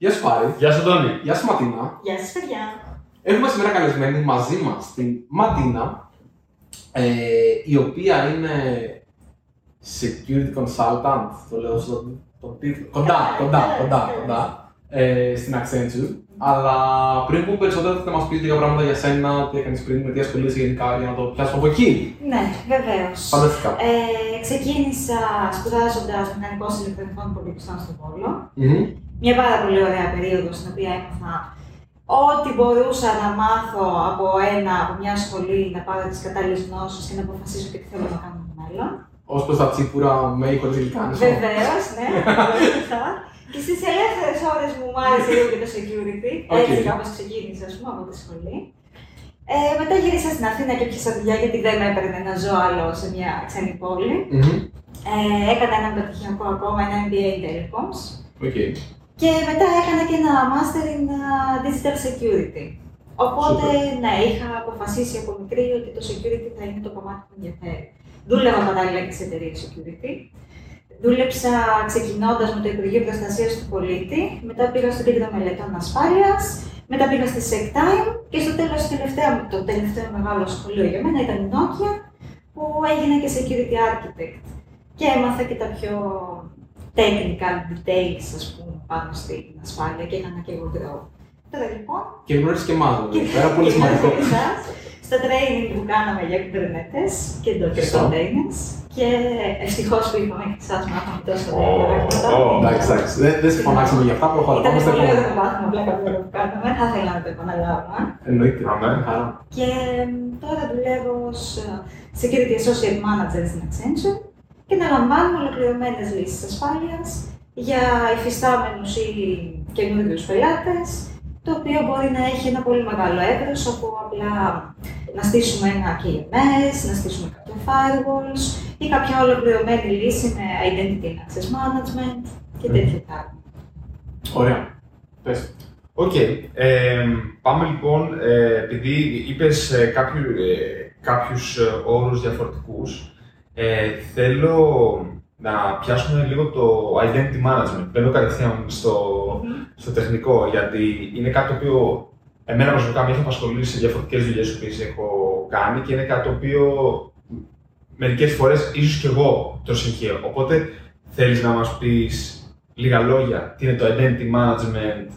Γεια σου Πάρη. Γεια σου, Τόνι. Γεια σου Ματίνα. Γεια σας παιδιά. Έχουμε σήμερα καλεσμένη μαζί μας την Ματίνα, ε, η οποία είναι security consultant, το λέω στον τον τίτλο. Κοντά, Καλά, κοντά, καλά, κοντά, καλά. κοντά. Ε, στην Accenture. Αλλά πριν πούμε περισσότερα, θα μας πεις λίγα πράγματα για σένα, τι έκανες πριν, με τι ασχολείσαι γενικά, για να το πιάσουμε από εκεί. Ναι, βεβαίως. Φανταστικά. Ε, ξεκίνησα σπουδάζοντας μηχανικό ηλεκτρονικών υπολογιστών στον Βόλο. Μμμ. Μια πάρα πολύ ωραία περίοδος στην οποία έμαθα ό,τι μπορούσα να μάθω από, ένα, από μια σχολή, να πάρω τις κατάλληλες γνώσεις και να αποφασίσω και τι θέλω να κάνω στο μέλλον. Ως προς τα τσίπουρα με ή χωρίς γλυκάνισο. Βεβαίως, ναι. αυτά. και στις ελεύθερες ώρες μου μου άρεσε λίγο και το security. Οκ. Έτσι κάπως ξεκίνησα, ας πούμε, από τη σχολή. Ε, μετά γύρισα στην Αθήνα και πιάσα δουλειά γιατί δεν με έπαιρνε να ζω άλλο σε μια ξένη πόλη. Μμμ. Ε, έκανα ένα μεταπτυχιακό ακόμα, ένα MBA in Telecoms. Οκ. Και μετά έκανα και ένα Master in uh, Digital Security. Οπότε, ναι, είχα αποφασίσει από μικρή ότι το security θα είναι το κομμάτι που με ενδιαφέρει. Δούλευα παράλληλα και σε εταιρείες security. Δούλεψα ξεκινώντας με το Υπουργείο Προστασίας του Πολίτη, μετά πήγα στο Κέντρο Μελετών Ασφάλειας, μετά πήγα στη SecTime και στο τέλος το τελευταίο μεγάλο σχολείο για μένα ήταν η Nokia, που έγινα και security architect. Και έμαθα και τα πιο technical details, ας πούμε, πάνω στην ασφάλεια και έκανα και εγώ grow. Τώρα λοιπόν, Και γνώρισες και εμάς, δηλαδή. Πέρα πολύ σημαντικό. εσάς, στο training που κάναμε για Kubernetes και Docker Σωστό. containers και ευτυχώς που είπαμε και εσάς μάθαμε τόσο Ω, ωραία πράγματα. ω, Εντάξει, εντάξει. Δεν, δεν συμφωνάξαμε για αυτά, προχωράμε. Ήταν Πάμε στο πολύ ωραίο επόμενο. το μάθημα απλά κάποιο που κάναμε, θα ήθελα να το επαναλάβουμε. Εννοείται. Αμέ. Χαρά. Και εμ, τώρα δουλεύω ως ε, Security Associate Manager στην Accenture και να λαμβάνουμε ολοκληρωμένες λύσεις ασφάλειας για υφιστάμενους ή καινούριους πελάτες, το οποίο μπορεί να έχει ένα πολύ μεγάλο εύρο από απλά να στήσουμε ένα KMS, να στήσουμε κάποια firewalls ή κάποια ολοκληρωμένη λύση με identity and access management και τέτοια πράγματα. Ωραία. Πες. Οκ. Ε, πάμε λοιπόν, ε, επειδή είπες ε, κάποιους, ε, κάποιους ε, όρους διαφορετικούς, ε, θέλω να πιάσουμε λίγο το identity management. Μπαίνω κατευθείαν στο, στο τεχνικό, γιατί είναι κάτι το οποίο εμένα προσωπικά με έχει απασχολήσει σε διαφορετικές δουλειές που έχω κάνει και είναι κάτι το οποίο μερικές φορές ίσως και εγώ το συγχέω. Οπότε θέλεις να μας πεις λίγα λόγια, τι είναι το identity management,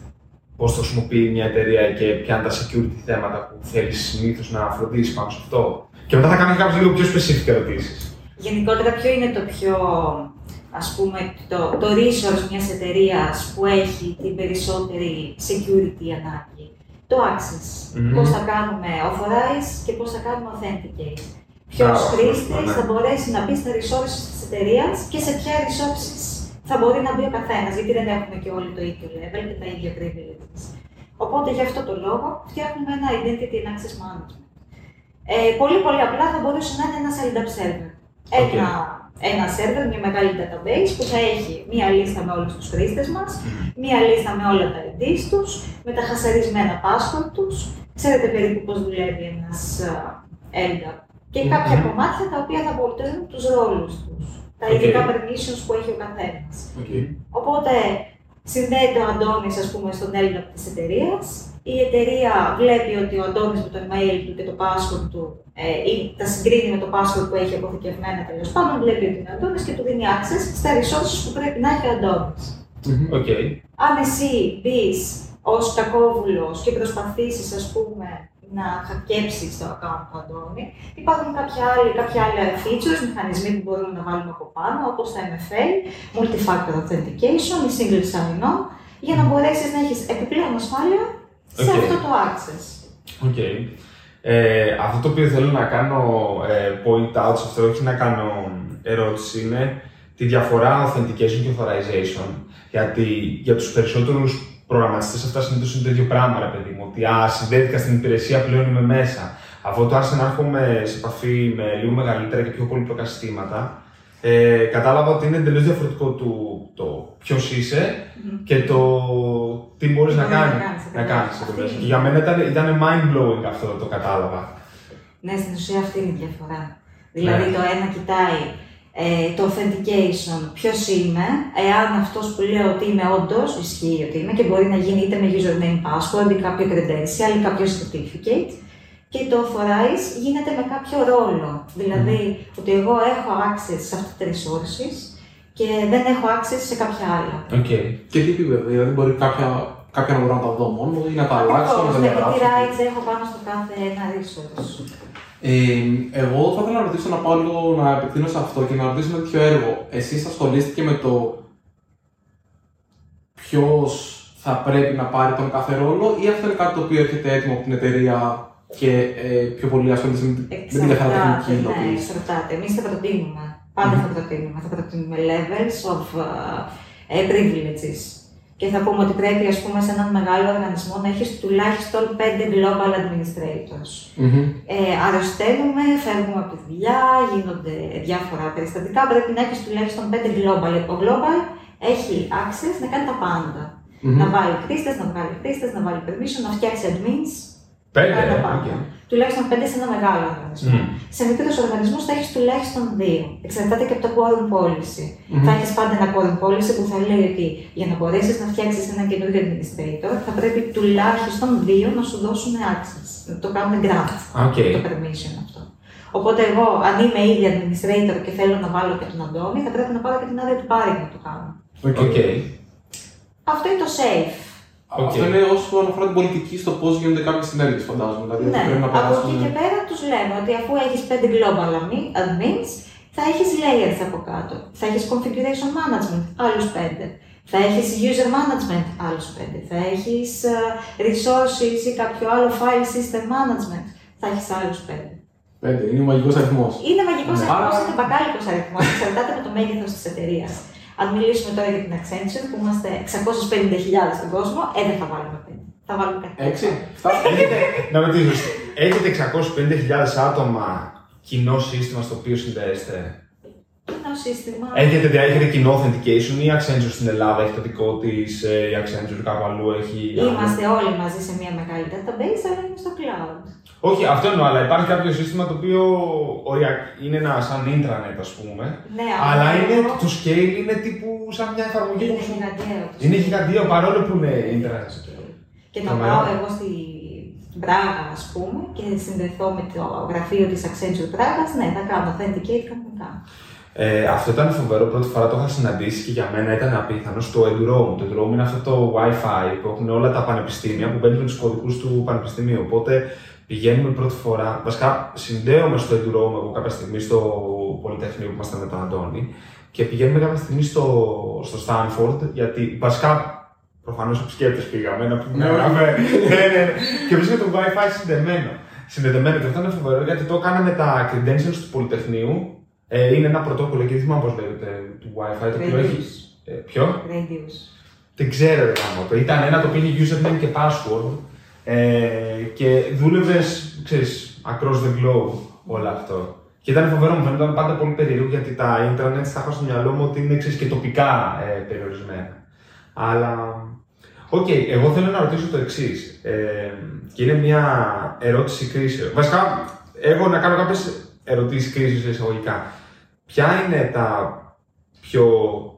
πώς το χρησιμοποιεί μια εταιρεία και ποια είναι τα security θέματα που θέλεις συνήθως να φροντίσεις πάνω σε αυτό. Και μετά θα κάνω κάποιες λίγο πιο specific ερωτήσεις. Γενικότερα, ποιο είναι το πιο, ας πούμε, το, το resource μιας εταιρείας που έχει την περισσότερη security ανάγκη; Το access. Μμμ. Πώς θα κάνουμε authorize και πώς θα κάνουμε authenticate; Ποιος Μπράβο, χρήστης ναι. θα μπορέσει να μπει στα resources της εταιρείας και σε ποια resources θα μπορεί να μπει ο καθένας, γιατί δεν έχουμε και όλοι το ίδιο level και τα ίδια privileges. Οπότε, γι' αυτό το λόγο, φτιάχνουμε ένα identity and access management. Ε, πολύ πολύ απλά θα μπορούσε να είναι ένας LDAP server. Ένα, ένα server, μια μεγάλη database που θα έχει μία λίστα με όλους τους χρήστες μας, μία λίστα με όλα τα IDs τους, με τα χασαρισμένα password τους. Ξέρετε περίπου πώς δουλεύει ένας ε, LDAP. Και Μμμ. κάποια κομμάτια τα οποία θα αποτελούν τους ρόλους τους. Τα Οκ. ειδικά permissions που έχει ο καθένας. Οκ. Οπότε συνδέεται ο Αντώνης, ας πούμε, στον LDAP της εταιρείας. Η εταιρεία βλέπει ότι ο Αντώνης με το email του και το password του ε, ή τα συγκρίνει με το password που έχει αποθηκευμένα τέλος πάντων. Βλέπει ότι είναι ο Αντώνης και του δίνει access στα resources που πρέπει να έχει ο Αντώνης. Μμμ. Οκ. Αν εσύ μπεις ως κακόβουλος και προσπαθήσεις, ας πούμε, να χακέψεις το account του Αντώνη, υπάρχουν κάποια, άλλη, κάποια άλλα features, μηχανισμοί που μπορούμε να βάλουμε από πάνω, όπως τα MFA, Multi-Factor Authentication ή Single Sign-On, για να μπορέσεις να έχεις επιπλέον ασφάλεια σε Οκ. αυτό το access. Οκ. Ε, αυτό το οποίο θέλω να κάνω ε, point out σε αυτό, όχι να κάνω ερώτηση, είναι τη διαφορά authentication και authorization. Γιατί για τους περισσότερους προγραμματιστές αυτά συνήθως είναι το ίδιο πράγμα, ρε παιδί μου. Ότι α, συνδέθηκα στην υπηρεσία, πλέον είμαι μέσα. Αφού το άρχισα να έρχομαι σε επαφή με λίγο μεγαλύτερα και πιο πολύπλοκα συστήματα, ε, κατάλαβα ότι είναι εντελώς διαφορετικό του, το ποιος είσαι και το τι μπορείς να μπορεί να κάνεις. κάνεις, Να ακριβώς. κάνεις εδώ Αυτή μέσα. είναι. Και για μένα ήταν, ήταν mind blowing αυτό το κατάλαβα. Ναι, στην ουσία αυτή είναι η διαφορά. Δηλαδή Ναι. το ένα κοιτάει ε, το authentication, ποιος είμαι, εάν αυτός που λέω ότι είμαι όντως, ισχύει ότι είμαι και μπορεί να γίνει είτε με username password ή κάποιο credential ή κάποιο certificate. Και το authorize γίνεται με κάποιο ρόλο. Δηλαδή ότι εγώ έχω access σε αυτά τα resources και δεν έχω access σε κάποια άλλα. Okay. Και τι επίπεδο, δηλαδή μπορεί κάποια, κάποια να μπορώ να τα δω μόνο ή να τα αλλάξω, να τα Ακριβώς, με τι διαγράψω. rights έχω πάνω στο κάθε ένα resource. Ε, εγώ θα ήθελα να ρωτήσω να πάω λίγο να επεκτείνω σε αυτό και να ρωτήσω με τέτοιο έργο. Εσείς ασχολήστηκε με το ποιος θα πρέπει να πάρει τον κάθε ρόλο ή αυτό είναι κάτι το οποίο έρχεται έτοιμο από την εταιρεία και ε, πιο πολύ ασχολείται με, την- με την καθαρά τεχνική Εξαρτάται, ναι, υλοποίηση. εξαρτάται. Εμείς θα προτείνουμε. Πάντα θα προτείνουμε. Θα προτείνουμε levels of uh, ε, privileges. Και θα πούμε ότι πρέπει, ας πούμε, σε έναν μεγάλο οργανισμό να έχεις τουλάχιστον 5 global administrators. Μμμ. Ε, αρρωσταίνουμε, φεύγουμε από τη δουλειά, γίνονται διάφορα περιστατικά. Πρέπει να έχεις τουλάχιστον 5 global. Ο global έχει access να κάνει τα πάντα. Μμμ. Να βάλει χρήστες, να βγάλει χρήστες, να βάλει permission, να φτιάξει admins. Πέντε, να τα ε, πάντα. οκ. Τουλάχιστον 5 σε ένα μεγάλο οργανισμό. Μμ. Σε μικρούς οργανισμούς θα έχεις τουλάχιστον 2. Εξαρτάται και από το quorum policy. Μμμ. Θα έχεις πάντα ένα quorum policy που θα λέει ότι για να μπορέσεις να φτιάξεις ένα καινούριο administrator θα πρέπει τουλάχιστον 2 να σου δώσουν access. Να το κάνουν grant Οκ. το permission αυτό. Οπότε εγώ, αν είμαι ήδη administrator και θέλω να βάλω και τον Αντώνη, θα πρέπει να πάρω και την άδεια του πάρει να το κάνω. Οκ. Οκ. Αυτό είναι το safe. Οκ. Αυτό είναι όσο αφορά την πολιτική στο πώς γίνονται κάποιες ενέργειες, φαντάζομαι. Δηλαδή Ναι, πρέπει να από εκεί περάσουν. και πέρα τους λέμε ότι αφού έχεις 5 global admi- admins, θα έχεις layers από κάτω. Θα έχεις configuration management, άλλους 5. Θα έχεις user management, άλλους 5. Θα έχεις resources ή κάποιο άλλο file system management, θα έχεις άλλους 5. Πέντε, είναι ο μαγικός αριθμός. Είναι μαγικός Ναι. αριθμός, Άρα- είναι μπακάλικος αριθμός. Εξαρτάται από το μέγεθος της εταιρείας. Αν μιλήσουμε τώρα για την Accenture, που είμαστε 650.000 στον κόσμο, ε, δεν θα βάλουμε 5. Θα βάλουμε κάτι. Έξι, φτάσει. Έχετε, να ρωτήσω, έχετε 650.000 άτομα κοινό σύστημα στο οποίο συνδέεστε; Κοινό σύστημα; Έχετε, δια- έχετε κοινό authentication ή η Accenture στην Ελλάδα έχει το δικό της, η Accenture κάπου αλλού έχει. άλλο; Είμαστε όλοι μαζί σε μια μεγάλη database, αλλά είναι στο cloud. Όχι, αυτό εννοώ, αλλά υπάρχει κάποιο σύστημα το οποίο οριακ- είναι ένα σαν intranet, ας πούμε. Ναι, Αλλά αυτό είναι, το scale είναι τύπου σαν μια εφαρμογή είναι που σου- γιγαντιαίο. το Είναι σύστημα. γιγαντιαίο παρόλο που είναι intranet. Και να Τρομερό. πάω εγώ στη Πράγα, ας πούμε, και συνδεθώ με το γραφείο της Accenture Πράγα, ναι, θα κάνω authenticate κανονικά. Ε, αυτό ήταν φοβερό. Πρώτη φορά το είχα συναντήσει και για μένα ήταν απίθανο στο EduRoam. Το EduRoam είναι αυτό το WiFi που έχουν όλα τα πανεπιστήμια που μπαίνουν τους κωδικούς του πανεπιστημίου. Οπότε πηγαίνουμε πρώτη φορά. Βασικά, συνδέομαι στο EduRoam εγώ κάποια στιγμή στο Πολυτεχνείο που ήμασταν με τον Αντώνη και πηγαίνουμε κάποια στιγμή στο, στο Stanford γιατί βασικά προφανώς επισκέπτες πήγαμε να πούμε. Ναι, ναι, όχι. ναι, ναι, ναι. Και βρίσκεται το WiFi συνδεμένο. Συνδεδεμένο και αυτό είναι φοβερό γιατί το έκανα με τα credentials του Πολυτεχνείου. Ε, είναι ένα πρωτόκολλο και δεν θυμάμαι πώς λέγεται του WiFi το οποίο έχει. Radius. Ε, ποιο; Radius. Δεν ξέρω ρε γάμο το. Ήταν ένα το οποίο είχε username και password ε, και δούλευες, ξέρεις, across the globe όλο αυτό. Και ήταν φοβερό, μου φαίνονταν πάντα πολύ περίεργο γιατί τα internet τα είχα στο μυαλό μου ότι είναι ξέρεις, και τοπικά ε, περιορισμένα. Αλλά, οκ, εγώ θέλω να ρωτήσω το εξής. Ε, και είναι μια ερώτηση κρίσεως. Βασικά, έχω να κάνω κάποιες ερωτήσεις κρίσεως εισαγωγικά. Ποια είναι τα πιο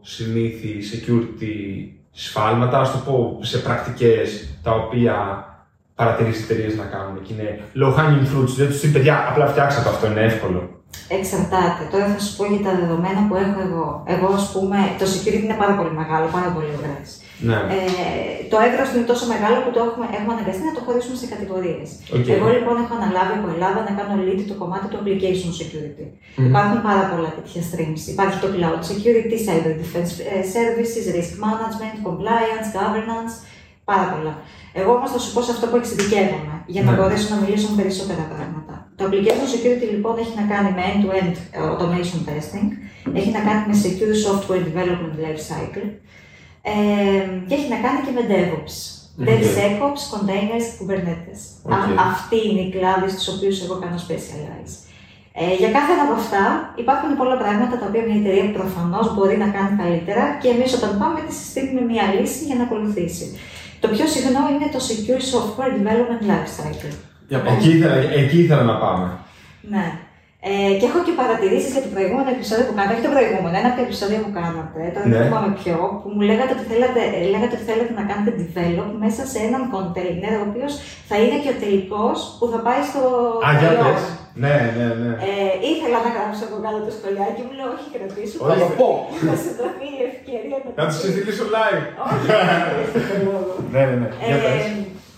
συνήθη security σφάλματα, ας το πω σε πρακτικές τα οποία παρατηρείς εταιρείες να κάνουν και είναι low hanging fruits, δηλαδή τους λες παιδιά απλά φτιάξτε το αυτό, είναι εύκολο. Εξαρτάται. Τώρα θα σου πω για τα δεδομένα που έχω εγώ. Εγώ, ας πούμε, το security είναι πάρα πολύ μεγάλο, πάρα πολύ ωραίο. Ναι. Ε, το εύρος του είναι τόσο μεγάλο που το έχουμε, έχουμε αναγκαστεί να το χωρίσουμε σε κατηγορίες. Οκ. Εγώ λοιπόν έχω αναλάβει από Ελλάδα να κάνω lead το κομμάτι του application security. Μμμ. Υπάρχουν πάρα πολλά τέτοια streams. Υπάρχει το cloud security, cyber defense ε, services, risk management, compliance, governance, πάρα πολλά. Εγώ όμως θα σου πω σε αυτό που εξειδικεύομαι, για να Ναι. μπορέσω να μιλήσω με περισσότερα πράγματα. Το application security λοιπόν έχει να κάνει με end-to-end ε, automation testing, έχει να κάνει με secure software development life cycle ε, και έχει να κάνει και με DevOps. Οκ. DevSecOps, Containers, Kubernetes. Οκ. Α- Αυτοί είναι οι κλάδοι στους οποίους εγώ κάνω specialize. Ε, για κάθε ένα από αυτά υπάρχουν πολλά πράγματα τα οποία μια εταιρεία προφανώς μπορεί να κάνει καλύτερα και εμείς όταν πάμε της συστήνουμε μια λύση για να ακολουθήσει. Το πιο συχνό είναι το Secure Software Development Life Cycle. Για πάμε. Εκεί, ήθελα, εκεί ήθελα να πάμε. Ναι. Ε, και έχω και παρατηρήσεις για το προηγούμενο επεισόδιο που κάνατε. Όχι το προηγούμενο, ένα από τα επεισόδια που κάνατε. Τώρα Ναι. δεν θυμάμαι ποιο. Που μου λέγατε ότι, θέλατε, λέγατε ότι θέλετε να κάνετε develop μέσα σε έναν container, ο οποίος θα είναι και ο τελικός που θα πάει στο. Α, για προϊόν. πες. Ναι, ναι, ναι. Ε, ήθελα να γράψω από κάτω το σχολιάκι μου, λέω όχι κρατήσω. Όχι. Θα το πω. Θα σου δοθεί η ευκαιρία να Να τους συζητήσω live. Όχι, δεν λόγο. Ναι, ναι, ναι.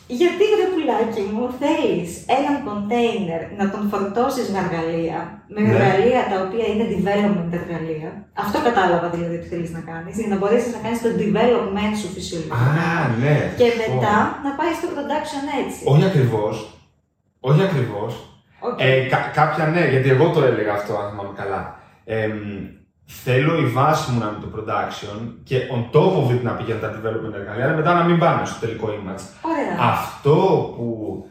Για πες. Ε, γιατί ρε πουλάκι μου θέλεις έναν container να τον φορτώσεις με εργαλεία, με Ναι. εργαλεία τα οποία είναι development εργαλεία. Αυτό κατάλαβα δηλαδή ότι θέλεις να κάνεις, για να μπορέσεις να κάνεις το development σου φυσιολογικά. Α, ναι. και Ω. μετά να πάει στο production έτσι. Όχι ακριβώς. Όχι ακριβώς. Οκ. Ε, κα- κάποια ναι, γιατί εγώ το έλεγα αυτό, αν θυμάμαι καλά. Ε, μ, θέλω η βάση μου να είναι το production και on top of it να πηγαίνουν τα development εργαλεία, αλλά μετά να μην πάνε στο τελικό image. Ωραία. Αυτό που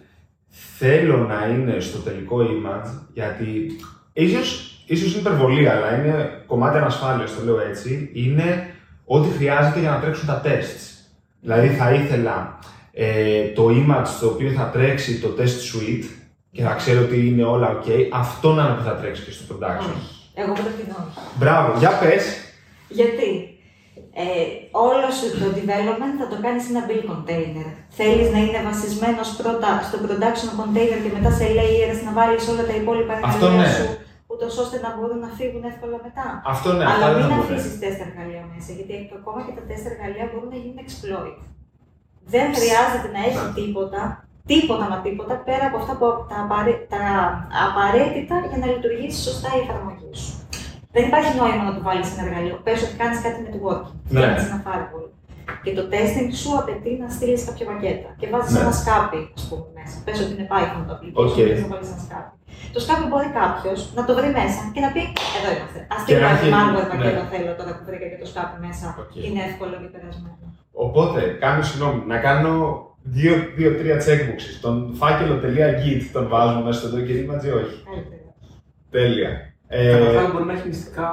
θέλω να είναι στο τελικό image, γιατί ίσως, ίσως είναι υπερβολή, αλλά είναι κομμάτι ανασφάλειας, το λέω έτσι, είναι ό,τι χρειάζεται για να τρέξουν τα tests. Δηλαδή θα ήθελα ε, το image το οποίο θα τρέξει το test suite και θα ξέρω ότι είναι όλα ok, αυτό να είναι που θα τρέξει και στο production. Όχι. Εγώ προτείνω όχι. Μπράβο, για πες. Γιατί ε, όλο σου το development θα το κάνεις σε ένα build container. Θέλεις να είναι βασισμένος πρώτα στο production container και μετά σε layers να βάλεις όλα τα υπόλοιπα Αυτό εργαλεία ναι. σου, ούτως ώστε να μπορούν να φύγουν εύκολα μετά. Αυτό ναι, Αλλά αυτά δεν μην θα μπορεί. αφήσει τεστ εργαλεία μέσα, γιατί ακόμα και τα τεστ εργαλεία μπορούν να γίνουν exploit. Δεν χρειάζεται να έχει Ναι. τίποτα, τίποτα μα τίποτα, πέρα από αυτά που, τα, απαρέ- τα απαραίτητα για να λειτουργήσει σωστά η εφαρμογή σου. Δεν υπάρχει νόημα να του βάλεις ένα εργαλείο. Πες ότι κάνεις κάτι networking. Ναι. Φτιάχνεις ένα firewall. Και το testing σου απαιτεί να στείλεις κάποια πακέτα. Και βάζεις Ναι. ένα Scapy, ας πούμε, μέσα. Πες ότι είναι Python το application Οκ. και θες να βάλεις ένα Scapy. Το Scapy μπορεί κάποιος να το βρει μέσα και να πει: Εδώ είμαστε. Α Και στείλω να ένα έχει- malware ναι. πακέτο θέλω τώρα που βρήκα και το Scapy μέσα. Οκ. Και είναι εύκολο και περασμένο. Οπότε, κάνω συγγνώμη, να κάνω δύο-τρία checkboxes. Τον φάκελο.git τον βάζουμε μέσα στο Docker image ή όχι. Καλύτερα. Τέλεια. Ε, Καταρχάς μπορεί να έχει μυστικά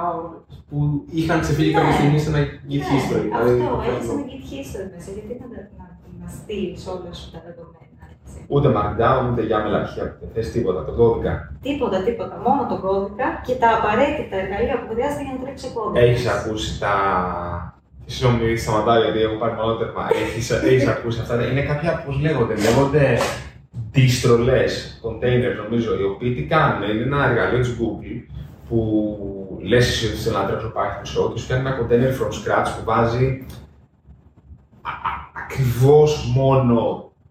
που είχαν ξεφύγει κάποια Ναι. στιγμή σε ένα git Ναι, history. δηλαδή, Αυτό, το έχεις θέλω. ένα git history μέσα. Γιατί να, να, να στείλει όλα σου τα δεδομένα. Έτσι. ούτε markdown, ούτε YAML αρχεία. Δεν θες τίποτα, το κώδικα. Τίποτα, τίποτα. Μόνο το κώδικα και τα απαραίτητα εργαλεία που χρειάζεται για να τρέξει ο κώδικας. Έχεις ακούσει τα... Συγγνώμη, σταματάω γιατί έχω πάρει μονότερμα. Έχεις, έχεις ακούσει αυτά. Είναι κάποια, πώς λέγονται, λέγονται διστρολές, container νομίζω, οι οποίοι τι κάνουν, είναι ένα εργαλείο της Google που λες εσύ ότι θέλει να τρέξω Python σε ό,τι σου κάνει ένα container from scratch που βάζει α- α- ακριβώς μόνο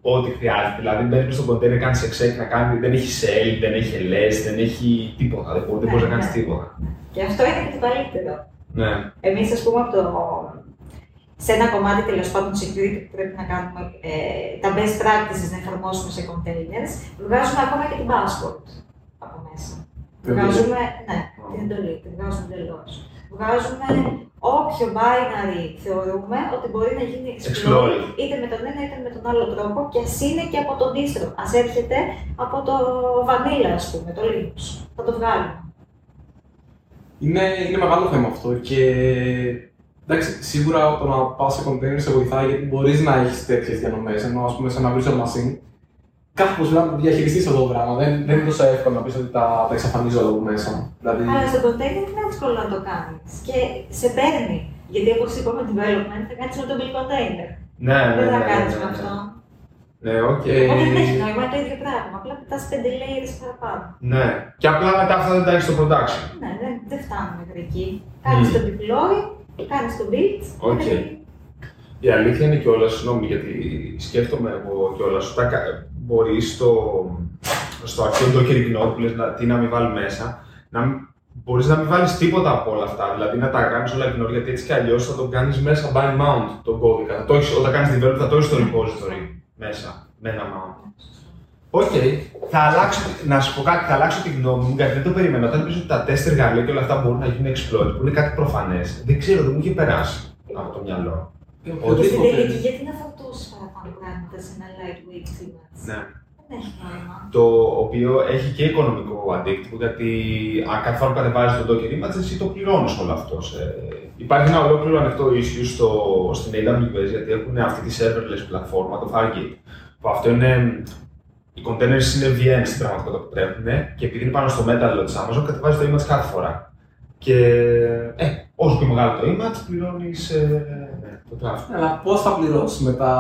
ό,τι χρειάζεται. Δηλαδή μπαίνεις στο container, κάνεις exec να κάνει, δεν έχει shell, δεν έχει ls, δεν έχει τίποτα, δεν, μπορεί- δεν Ναι, μπορείς να κάνεις ναι. τίποτα. Και αυτό είναι και το καλύτερο. Ναι. Εμείς, ας πούμε, από το... σε ένα κομμάτι τέλος πάντων security που πρέπει να κάνουμε ε, τα best practices να εφαρμόσουμε σε containers, βγάζουμε ακόμα και την password από μέσα. Την Βγάζουμε, ναι, την εντολή, την βγάζουμε εντελώ. Βγάζουμε όποιο binary θεωρούμε ότι μπορεί να γίνει exploit, Exploit. είτε με τον ένα είτε με τον άλλο τρόπο και ας είναι και από τον distro. Α έρχεται από το vanilla, ας πούμε, το Linux. Θα το βγάλουμε. Είναι, είναι μεγάλο θέμα αυτό και εντάξει, σίγουρα το να πας σε container σε βοηθάει γιατί μπορείς να έχεις τέτοιες διανομές. Ενώ ας πούμε σε ένα virtual machine, κάπως πρέπει να διαχειριστείς αυτό το πράγμα. Δεν, δεν είναι τόσο εύκολο να πεις ότι τα, τα εξαφανίζω όλα από μέσα. Δηλαδή, Αλλά στο container είναι εύκολο να το κάνεις. Και σε παίρνει. Γιατί όπως είπαμε, development θα κάνεις με το build container. Ναι, ναι, δεν θα ναι, κάνεις ναι, με ναι. αυτό. Ναι, οκ. Οπότε δεν έχει νόημα, είναι το ίδιο πράγμα. Απλά πετάς 5 layers παραπάνω. Ναι. Και απλά μετά αυτά δεν τα έχεις στο production. Ναι, δεν, δεν φτάνουμε μέχρι εκεί. Κάνεις Μμμ. το deploy, κάνει το build. Οκ. μέχρι- Η αλήθεια είναι κιόλας, συγγνώμη, γιατί σκέφτομαι εγώ κιόλας, μπορεί στο, στο αρχείο Docker Ignore που λες να, τι να μην βάλει μέσα, να μην, μπορείς να μην βάλεις τίποτα από όλα αυτά, δηλαδή να τα κάνεις όλα ignore, γιατί έτσι κι αλλιώς θα το κάνεις μέσα bind mount τον κώδικα. Θα το έχεις, όταν κάνεις develop θα το έχεις στο repository μέσα, με ένα mount. Οκ. Θα αλλάξω, να σου πω κάτι, θα αλλάξω τη γνώμη μου γιατί δεν το περίμενα. Όταν πεις ότι τα τεστ εργαλεία και όλα αυτά μπορούν να γίνουν exploit, που είναι κάτι προφανές, δεν ξέρω, δεν μου είχε περάσει από το μυαλό. Και στην οποιοδήποτε. τελική, γιατί να φορτώσεις παραπάνω πράγματα σε ένα lightweight image. Ναι. Δεν έχει νόημα. Το οποίο έχει και οικονομικό αντίκτυπο, γιατί αν κάθε φορά που κατεβάζεις το Docker Image, εσύ το πληρώνεις όλο αυτό. σε- Υπάρχει ένα ολόκληρο ανοιχτό issue στο, στην AWS, γιατί έχουν αυτή τη serverless πλατφόρμα, το Fargate. Που αυτό είναι οι containers είναι VMs στην πραγματικότητα που τρέχουν και επειδή είναι πάνω στο μέταλλο της Amazon, κατεβάζεις το image κάθε φορά. Και ε, όσο πιο μεγάλο το image, πληρώνεις ε, ναι, το traffic. Αλλά πώς θα πληρώσεις μετά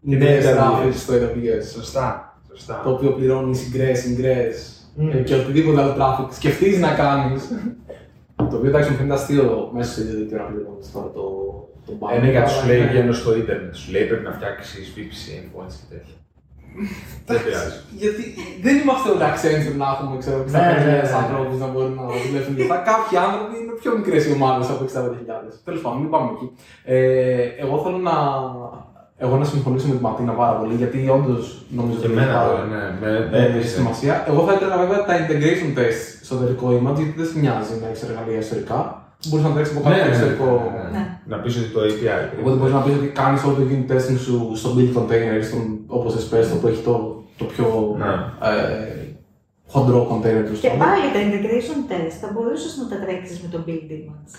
Ναι, ιδέε AWS. traffic στο AWS; Σωστά. Σωστά. Το οποίο πληρώνεις συγκρές, συγκρές Μμμ. ε, και οτιδήποτε άλλο traffic σκεφτείς να κάνεις. το οποίο εντάξει μου φαίνεται αστείο μέσα στο ίδιο δίκτυο να πληρώνεις τώρα το, το banner, Ε, ναι, γιατί αλλά σου λέει ναι. βγαίνω στο ίντερνετ. Σου λέει πρέπει να φτιάξεις VPC endpoints και τέτοια. Δεν πειράζει. Γιατί δεν είμαστε όλοι Accenture να έχουμε ξέρω, 65.000 Ναι, ναι, ναι. ανθρώπους να μπορούν να δουλεύουν και αυτά. Κάποιοι άνθρωποι είναι πιο μικρές οι ομάδες από 65.000. Τέλος πάντων, μην πάμε εκεί. Ε, εγώ θέλω να, εγώ να συμφωνήσω με τη Ματίνα πάρα πολύ γιατί όντως νομίζω Και ότι εμένα πάρα- τώρα, ναι. Με, ε, με έχει έπεισε. σημασία. Εγώ θα ήθελα βέβαια τα integration tests στο εσωτερικό image γιατί δεν σε νοιάζει να έχεις εργαλεία ιστορικά. Μπορείς να τρέξει από Ναι, κάποιο ναι, εξωτερικό. ναι, ναι. Ναι. Να πεις ότι το API. Οπότε μπορείς να πεις ότι κάνεις όλο το unit testing σου στο build container, στον, όπως εσπες, το που έχει το, το πιο Ναι. ε, χοντρό container του. Και πάλι τα integration test θα μπορούσες να τα τρέξεις με το build image.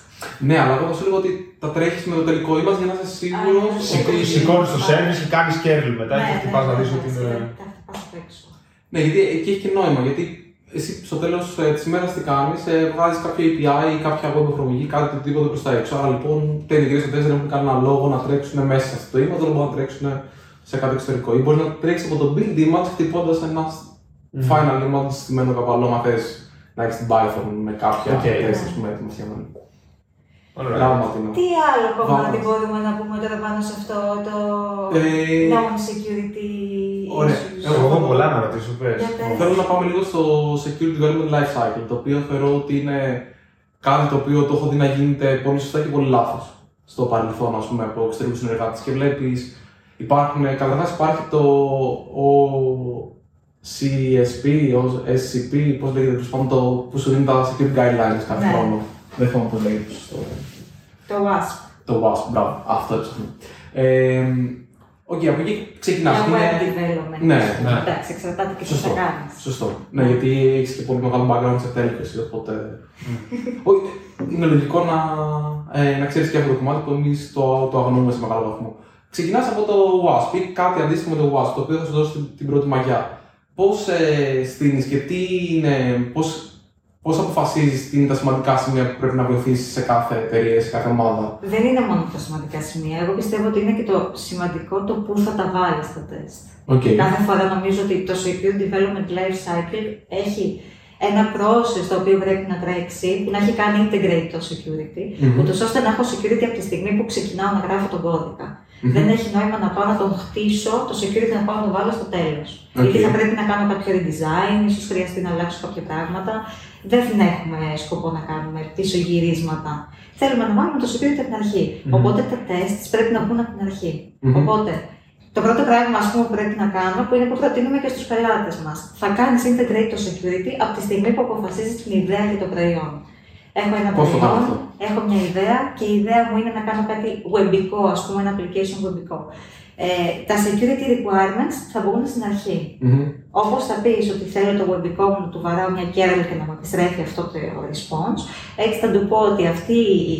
Ναι, αλλά εγώ θα σου λέω ότι τα τρέχεις με το τελικό image για να είσαι σίγουρος. Α, ναι. Σηκώ- Σηκώνεις το service και κάνεις kernel μετά Ναι, και χτυπάς να δεις ότι είναι... Τα χτυπάς απ' έξω. Ναι, γιατί εκεί έχει και νόημα. Γιατί εσύ στο τέλος ε, της ημέρας τι κάνεις, ε, βγάζεις κάποια API ή κάποια web εφαρμογή, κάτι οτιδήποτε προς τα έξω. Άρα λοιπόν τα integration tests δεν έχουν κανένα λόγο να τρέξουν μέσα σε αυτό το image, δεν μπορούν να τρέξουν σε κάτι εξωτερικό. Ή μπορείς να τρέξεις από το build image χτυπώντας ένα final image στημένο κάπου αλλού, αν θες να έχεις την Python με κάποια Οκ. tests, ας πούμε, έτοιμα φτιαγμένα. Ωραία. Μπράβο, Ματίνα. Τι άλλο κομμάτι Vamos. μπορούμε να πούμε τώρα πάνω σε αυτό το Ε, non-security ωραία. issues. Εγώ Εγώ έχω πολλά να ρωτήσω, πες. Για πες. Θέλω να πάμε λίγο στο Security Development Life Cycle, το οποίο θεωρώ ότι είναι κάτι το οποίο το έχω δει να γίνεται πολύ σωστά και πολύ λάθος στο παρελθόν, ας πούμε, από εξωτερικούς συνεργάτες. Και βλέπεις, υπάρχουν, καταρχά υπάρχει το ο CSP, ο SCP, πώς λέγεται, τέλος πάντων, το που σου δίνει τα security guidelines κάθε Ναι. χρόνο. Δεν θυμάμαι πώς λέγεται στο. Το WASP. Το WASP, μπράβο, αυτό έψαχνα. Ε, Οκ, από εκεί ξεκινά. Για web development. Ναι, ναι. Εντάξει, εξαρτάται και τι Σωστό. θα κάνεις. Σωστό. Ναι, γιατί έχεις και πολύ μεγάλο background σε τέλειωση, οπότε. Όχι, είναι λογικό να, ε, να ξέρεις και αυτό το κομμάτι που εμείς το, το αγνοούμε σε μεγάλο βαθμό. Ξεκινάς από το OWASP ή κάτι αντίστοιχο με το OWASP, το οποίο θα σου δώσει την, την πρώτη μαγιά. Πώς ε, στήνεις και τι είναι, πώς πώς αποφασίζεις τι είναι τα σημαντικά σημεία που πρέπει να βοηθήσεις σε κάθε εταιρεία, σε κάθε ομάδα; Δεν είναι μόνο τα σημαντικά σημεία. Εγώ πιστεύω ότι είναι και το σημαντικό το πού θα τα βάλεις στα τεστ. Οκ. Κάθε φορά νομίζω ότι το Security Development Life Cycle έχει ένα process το οποίο πρέπει να τρέξει, που να έχει κάνει integrate το security, Μμμ. ούτως ώστε να έχω security από τη στιγμή που ξεκινάω να γράφω τον κώδικα. Μμμ. Δεν έχει νόημα να πάω να τον χτίσω, το security να πάω να το βάλω στο τέλος. Οκ. Γιατί θα πρέπει να κάνω κάποιο redesign, ίσως χρειαστεί να αλλάξω κάποια πράγματα. Δεν έχουμε σκοπό να κάνουμε πίσω γυρίσματα. Θέλουμε να βάλουμε το security από την αρχή. Μμμ. Οπότε τα tests πρέπει να μπουν από την αρχή. Μμμ. Οπότε, το πρώτο πράγμα ας πούμε, που πρέπει να κάνω, που είναι που προτείνουμε και στους πελάτες μας, θα κάνεις integrate το security από τη στιγμή που αποφασίζεις την ιδέα για το προϊόν. Έχω ένα Πώς το κάνω προϊόν, αυτό; έχω μια ιδέα και η ιδέα μου είναι να κάνω κάτι webικό, ας πούμε, ένα application webικό. Ε, τα security requirements θα βγουν στην αρχή. Μμμ. Όπως θα πεις ότι θέλω το webικό μου να του βαράω μια kernel και να μου επιστρέφει αυτό το response, έτσι θα του πω ότι αυτή η,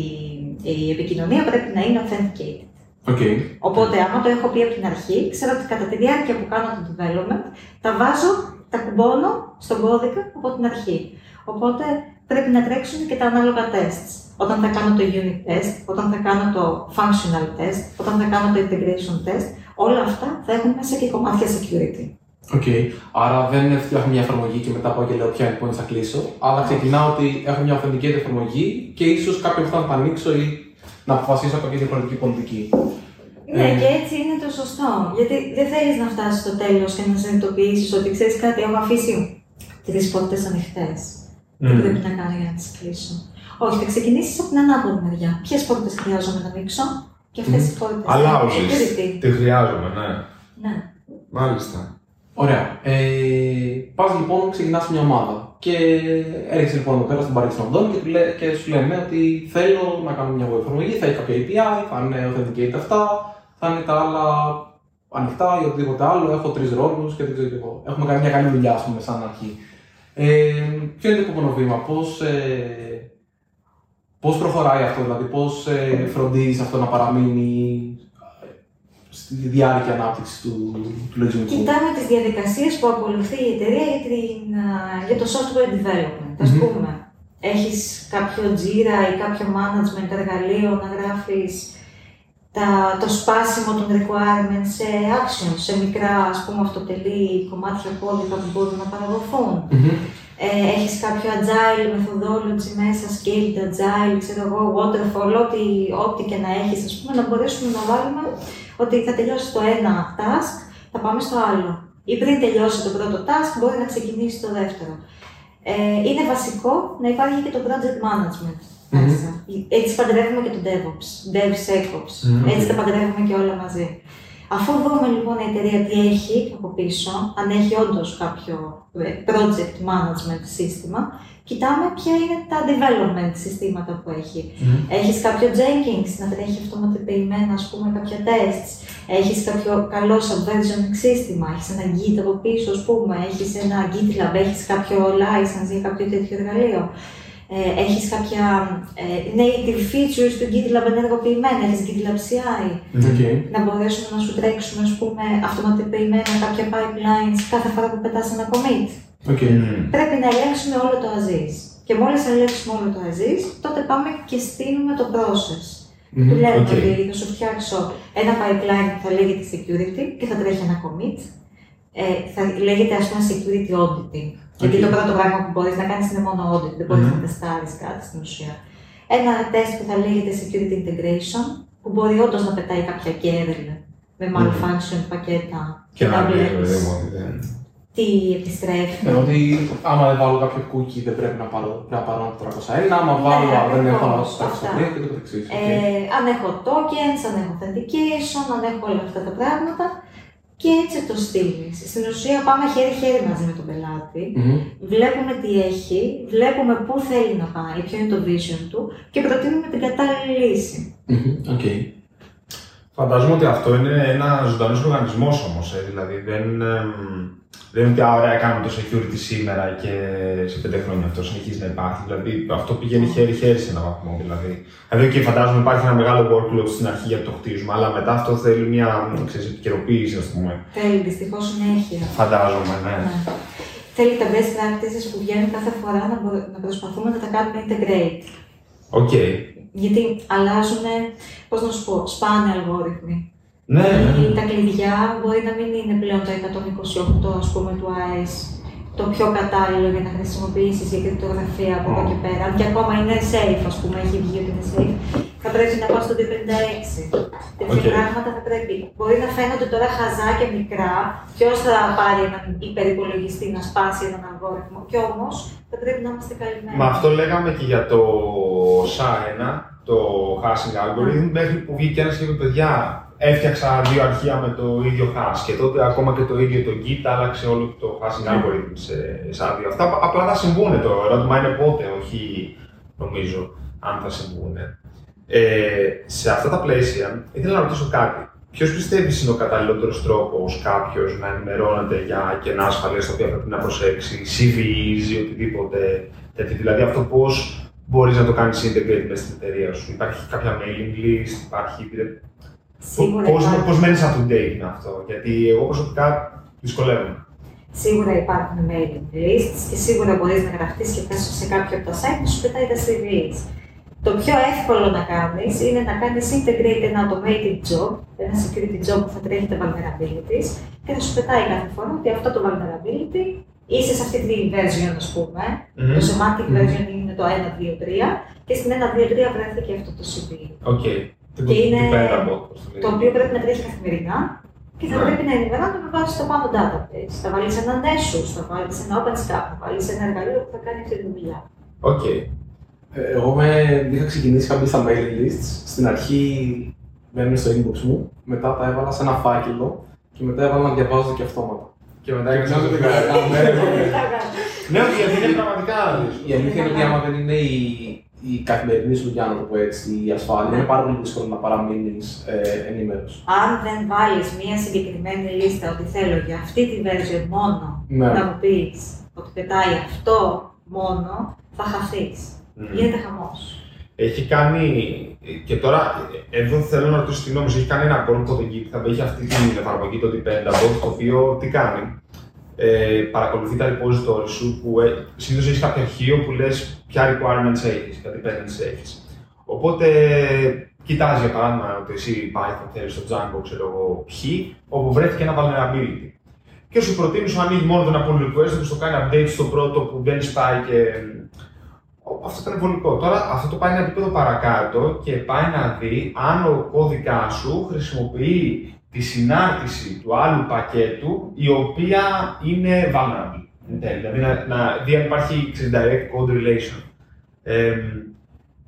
η επικοινωνία πρέπει να είναι authenticated. Οκ. Οπότε, άμα το έχω πει από την αρχή, ξέρω ότι κατά τη διάρκεια που κάνω το development, τα βάζω, τα κουμπώνω στον κώδικα από την αρχή. Οπότε, πρέπει να τρέξουν και τα ανάλογα tests. Όταν θα κάνω το unit test, όταν θα κάνω το functional test, όταν θα κάνω το integration test, όλα αυτά θα έχουν μέσα και κομμάτια security. Οκ. Άρα δεν φτιάχνω μια εφαρμογή και μετά πάω και λέω ποια endpoint θα κλείσω. Αλλά ξεκινάω ότι έχω μια authenticated εφαρμογή και ίσως κάποια που θα τα ανοίξω ή να αποφασίσω κάποια διαφορετική πολιτική. Ναι, Ε. και έτσι είναι το σωστό. Γιατί δεν θέλεις να φτάσεις στο τέλος και να συνειδητοποιήσεις ότι ξέρεις κάτι, έχω αφήσει τρεις πόρτες ανοιχτές. Τι Μμμ. πρέπει να κάνω για να τις κλείσω. Όχι, θα ξεκινήσεις από την ανάποδη μεριά. Ποιες πόρτες χρειάζομαι να ανοίξω και αυτές οι πόρτες. Allows Security. Τη χρειάζομαι, ναι. Ναι. Μάλιστα. Ωραία. Ε, Πας λοιπόν, ξεκινάς μια ομάδα. Και έρχεσαι λοιπόν εδώ πέρα στην Παρίσι Οντών και, του λέ- και σου λένε ότι θέλω να κάνω μια web εφαρμογή, θα έχει κάποια API, θα είναι authenticate αυτά, θα είναι τα άλλα ανοιχτά ή οτιδήποτε άλλο. Έχω τρεις ρόλους και δεν ξέρω τι εγώ. Έχουμε κάνει μια καλή δουλειά, ας πούμε, σαν αρχή. Ε, ποιο είναι το επόμενο βήμα, πώς ε, πώς προχωράει αυτό, δηλαδή πώς ε, φροντίζεις αυτό να παραμείνει στη διάρκεια ανάπτυξης του, του λογισμικού; Κοιτάμε τις διαδικασίες που ακολουθεί η εταιρεία για, την, α, για το software development. Ας Μμμ. πούμε, έχεις κάποιο Jira ή κάποιο management εργαλείο να γράφεις τα, το σπάσιμο των requirements σε actions, σε μικρά ας πούμε αυτοτελή κομμάτια κώδικα που μπορούν να παραδοθούν. Μμμ. Ε, έχεις κάποιο agile methodology μέσα, scaled agile, ξέρω εγώ, waterfall, ό,τι, ό,τι και να έχεις, ας πούμε, να μπορέσουμε να βάλουμε ότι θα τελειώσει το ένα task, θα πάμε στο άλλο. Ή πριν τελειώσει το πρώτο task, μπορεί να ξεκινήσει το δεύτερο. Ε, είναι βασικό να υπάρχει και το project management. Μμμ. μέσα. Έτσι παντρεύουμε και το DevOps, DevSecOps. Μμμ. Έτσι τα παντρεύουμε και όλα μαζί. Αφού δούμε λοιπόν η εταιρεία τι έχει από πίσω, αν έχει όντως κάποιο ε, project management σύστημα, κοιτάμε ποια είναι τα development συστήματα που έχει. Μμμ. Έχεις κάποιο Jenkins να τρέχει αυτοματοποιημένα, ας πούμε, κάποια tests. Έχεις κάποιο καλό subversioning σύστημα. Έχεις ένα Git από πίσω, ας πούμε. Έχεις ένα GitLab, έχεις κάποιο license για κάποιο τέτοιο εργαλείο. Ε, έχεις κάποια ε, native features του GitLab ενεργοποιημένα. Έχεις GitLab CI. Οκ. Να μπορέσουν να σου τρέξουν, ας πούμε, αυτοματοποιημένα κάποια pipelines κάθε φορά που πετάς ένα commit; Οκ. Πρέπει να ελέγξουμε όλο το as is. Και μόλις ελέγξουμε όλο το as is, τότε πάμε και στήνουμε το process. Μμμ. Του λέμε οκ. ότι θα σου φτιάξω ένα pipeline που θα λέγεται security και θα τρέχει ένα commit. Ε, θα λέγεται ας πούμε security auditing. Γιατί Οκ. το πρώτο πράγμα που μπορείς να κάνεις είναι μόνο audit, δεν μπορείς Μμμ. να τεστάρεις κάτι στην ουσία. Ένα test που θα λέγεται security integration, που μπορεί όντως να πετάει κάποια curl με malfunction πακέτα Και να να δει, βλέπεις παιδί μου, ότι δεν. τι επιστρέφει. Ε, ότι άμα δεν βάλω κάποιο cookie δεν πρέπει να πάρω, πρέπει να πάρω ένα 401, άμα βάλω Ναι, δεν έχω ένα ακριβώς, 403 και το καθεξής. Οκ. Ε, αν έχω tokens, αν έχω authentication, αν έχω όλα αυτά τα πράγματα και έτσι το στήνει. Στην ουσία πάμε χέρι-χέρι μαζί με τον πελάτη, Μμμ. βλέπουμε τι έχει, βλέπουμε πού θέλει να πάει, ποιο είναι το vision του και προτείνουμε την κατάλληλη λύση. Μμμ. Οκ. Φαντάζομαι ότι αυτό είναι ένα ζωντανός οργανισμός όμως. Ε, δηλαδή δεν, εμ, δεν είναι ότι «Α, ωραία, κάνουμε το security σήμερα και σε πέντε χρόνια αυτό συνεχίζει να υπάρχει. Δηλαδή αυτό πηγαίνει χέρι-χέρι σε έναν βαθμό. Δηλαδή, δηλαδή και φαντάζομαι υπάρχει ένα μεγάλο workload στην αρχή για το χτίζουμε, αλλά μετά αυτό θέλει μια ξέρεις, επικαιροποίηση, ας πούμε. Θέλει δυστυχώς συνέχεια. Φαντάζομαι, ναι. Ναι. Θέλει τα best practices που βγαίνουν κάθε φορά να, μπο- να προσπαθούμε να τα κάνουμε integrate. Οκ. Γιατί αλλάζουν, πώς να σου πω, σπάνε αλγόριθμοι. Ναι, ναι, ναι. Ή Τα κλειδιά μπορεί να μην είναι πλέον το 128 ας πούμε του AES το πιο κατάλληλο για να χρησιμοποιήσεις για κρυπτογραφία από εδώ και πέρα. Αν και ακόμα είναι safe, ας πούμε, έχει βγει ότι είναι safe, θα πρέπει να πάω στο 256. Τέτοια Οκ. πράγματα θα πρέπει. Μπορεί να φαίνονται τώρα χαζά και μικρά, ποιος θα πάρει έναν υπερυπολογιστή να σπάσει έναν αλγόριθμο. Κι όμως θα πρέπει να είμαστε καλυμμένοι. Μα αυτό λέγαμε και για το SHA-1, το hashing algorithm, μέχρι που βγήκε ένας και είπε παιδιά, έφτιαξα δύο αρχεία με το ίδιο hash και τότε ακόμα και το ίδιο το Git άλλαξε όλο το hashing Ναι. algorithm σε, σε δύο. Αυτά απλά θα συμβούν. Το ερώτημα είναι πότε, όχι νομίζω αν θα συμβούν. Ε, σε αυτά τα πλαίσια ήθελα να ρωτήσω κάτι. Ποιος πιστεύεις είναι ο καταλληλότερος τρόπος κάποιος να ενημερώνεται για κενά ασφαλείας τα οποία πρέπει να προσέξει, CVEs ή οτιδήποτε τέτοιο; Δηλαδή αυτό πώς μπορείς να το κάνεις integrate μέσα στην εταιρεία σου; Υπάρχει κάποια mailing list, υπάρχει. Σίγουρα Πώ υπάρχει. μένεις up to date με αυτό, Γιατί εγώ προσωπικά δυσκολεύομαι. Σίγουρα υπάρχουν mailing lists και σίγουρα μπορείς να γραφτείς και πας σε κάποιο από τα site που σου πετάει τα CVs. Το πιο εύκολο να κάνεις είναι να κάνεις integrate ένα automated job, ένα security job που θα τρέχει τα vulnerabilities και θα σου πετάει κάθε φορά ότι αυτό το vulnerability είσαι σε αυτή τη version, ας πούμε. Μμμ. Το semantic Μμμ. version είναι το 1, 2, 3 και στην 1, 2, 3 βρέθηκε αυτό το CVE. OK. Και είναι Dependabot, πώς το Το λέει. οποίο πρέπει να τρέχεις καθημερινά και θα Ναι. πρέπει να ενημερώνεται με βάση το πάνω database. Θα βάλεις ένα Nessus, θα βάλεις ένα OpenSCAP, θα βάλεις ένα εργαλείο που θα κάνει αυτή τη δουλειά. Οκ. Ε, Εγώ με, είχα ξεκινήσει κάποια στα mailing lists. Στην αρχή μπαίνουν στο inbox μου, μετά τα έβαλα σε ένα φάκελο και μετά έβαλα να διαβάζω και αυτόματα. Και μετά Και έξω μετά δεν δεν έκανα. Ναι, ναι, ναι. Ναι, όχι, γιατί είναι πραγματικά Η αλήθεια είναι ότι άμα δεν είναι η, η καθημερινή σου δουλειά, να το πω έτσι, η ασφάλεια, είναι πάρα πολύ δύσκολο να παραμείνεις ε, ενήμερο. Αν δεν βάλεις μια συγκεκριμένη λίστα ότι θέλω για αυτή τη version μόνο Ναι. να μου πεις ότι πετάει αυτό μόνο, θα χαθείς. Μμμ. Γίνεται χαμός. Έχει κάνει. Και τώρα, εδώ θέλω να ρωτήσω τι νόμιζα, έχει κάνει ένα call code εκεί που θα έχει αυτή την εφαρμογή, το Dependable, το οποίο τι κάνει. Ε, παρακολουθεί τα repository σου που ε, συνήθως έχεις κάποιο αρχείο που λες ποια requirements έχεις, ποια dependencies έχεις. Οπότε κοιτάζει για παράδειγμα ότι εσύ Python θέλεις στο Django, ξέρω εγώ, π, όπου βρέθηκε ένα vulnerability. Και σου προτείνεις σου ανοίγει μόνο τον pull request, που στο κάνει update στο πρώτο που δεν σπάει και. Αυτό ήταν βολικό. Τώρα αυτό το πάει ένα επίπεδο παρακάτω και πάει να δει αν ο κώδικα σου χρησιμοποιεί τη συνάρτηση του άλλου πακέτου η οποία είναι vulnerable. Δηλαδή να, να δει αν υπάρχει direct code relation. Ε,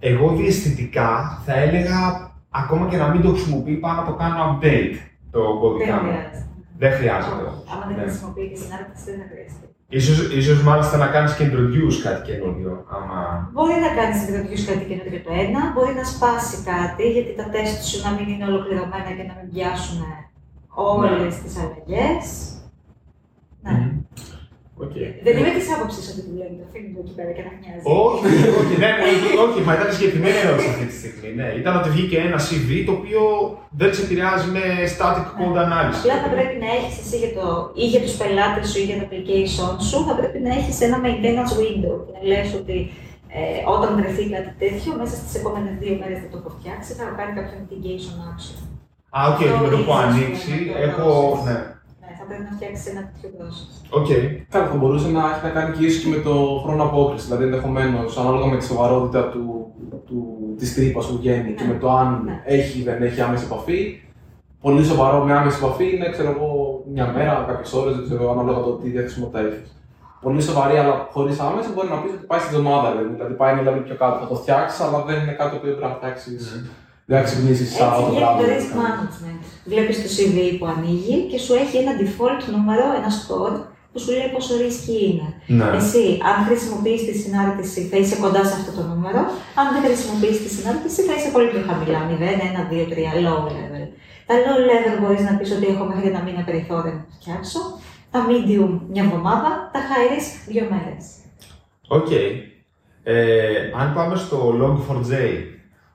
εγώ διαισθητικά θα έλεγα ακόμα και να μην το χρησιμοποιεί πάνω να το κάνω update το κώδικα Δεν μου. χρειάζεται. Δεν χρειάζεται. Άμα δεν Ναι. χρησιμοποιεί τη συνάρτηση, δεν θα χρειαστεί. Ίσως, ίσως μάλιστα να κάνεις και introduce κάτι καινούριο, άμα... Μπορεί να κάνεις introduce κάτι καινούργιο το ένα, μπορεί να σπάσει κάτι γιατί τα τεστ σου να μην είναι ολοκληρωμένα και να μην πιάσουν όλες Ναι. τις αλλαγές. Ναι. Μμμ. Οκ. Δεν είμαι της άποψης ότι του λένε το αφήνει εκεί πέρα και να μοιάζει. Όχι, όχι, ναι, ναι, όχι, μα ήταν συγκεκριμένη ερώτηση αυτή τη στιγμή. Ναι. Ήταν ότι βγήκε ένα CVE το οποίο δεν σε επηρεάζει με static code analysis. Απλά θα πρέπει να έχεις εσύ για το, ή για τους πελάτες σου ή για το application σου, θα πρέπει να έχεις ένα maintenance window. Και να λες ότι ε, όταν βρεθεί κάτι τέτοιο, μέσα στις επόμενες δύο μέρες θα το έχω φτιάξει, θα κάνει κάποιο mitigation action. Α, οκ, και με το που ανοίξει, έχω. Ναι. Ναι, θα πρέπει να φτιάξει ένα τέτοιο process. OK. Κάτι θα μπορούσε να έχει να κάνει και ίσως και με το χρόνο απόκρισης. Δηλαδή, ενδεχομένως, ανάλογα με τη σοβαρότητα του, του, της τρύπας που βγαίνει και με το αν Ναι. έχει ή δεν έχει άμεση επαφή. Πολύ σοβαρό με άμεση επαφή είναι, ξέρω εγώ, μια μέρα, κάποιες ώρες, δεν ξέρω, ανάλογα το τι διαθεσιμότητα έχεις. Πολύ σοβαρή, αλλά χωρίς άμεση μπορεί να πεις ότι πάει στην εβδομάδα. Δηλαδή, δηλαδή πάει ένα level πιο κάτω. Θα το φτιάξεις, αλλά δεν είναι κάτι το οποίο πρέπει να φτιάξεις. Δεν θα ξυπνήσεις Έτσι Σάββατο γίνεται βράδυ. το risk management. Βλέπεις το CV που ανοίγει και σου έχει ένα default νούμερο, ένα score που σου λέει πόσο ρίσκι είναι. Ναι. Εσύ, αν χρησιμοποιήσει τη συνάρτηση, θα είσαι κοντά σε αυτό το νούμερο. Αν δεν χρησιμοποιήσει τη συνάρτηση, θα είσαι πολύ πιο χαμηλά. 0, 1, 2, 3, low level. Τα low level μπορείς να πεις ότι έχω μέχρι ένα μήνα περιθώριο να το φτιάξω. Τα medium μια εβδομάδα. Τα high risk δύο μέρες. Οκ. Ε, αν πάμε στο Log4j,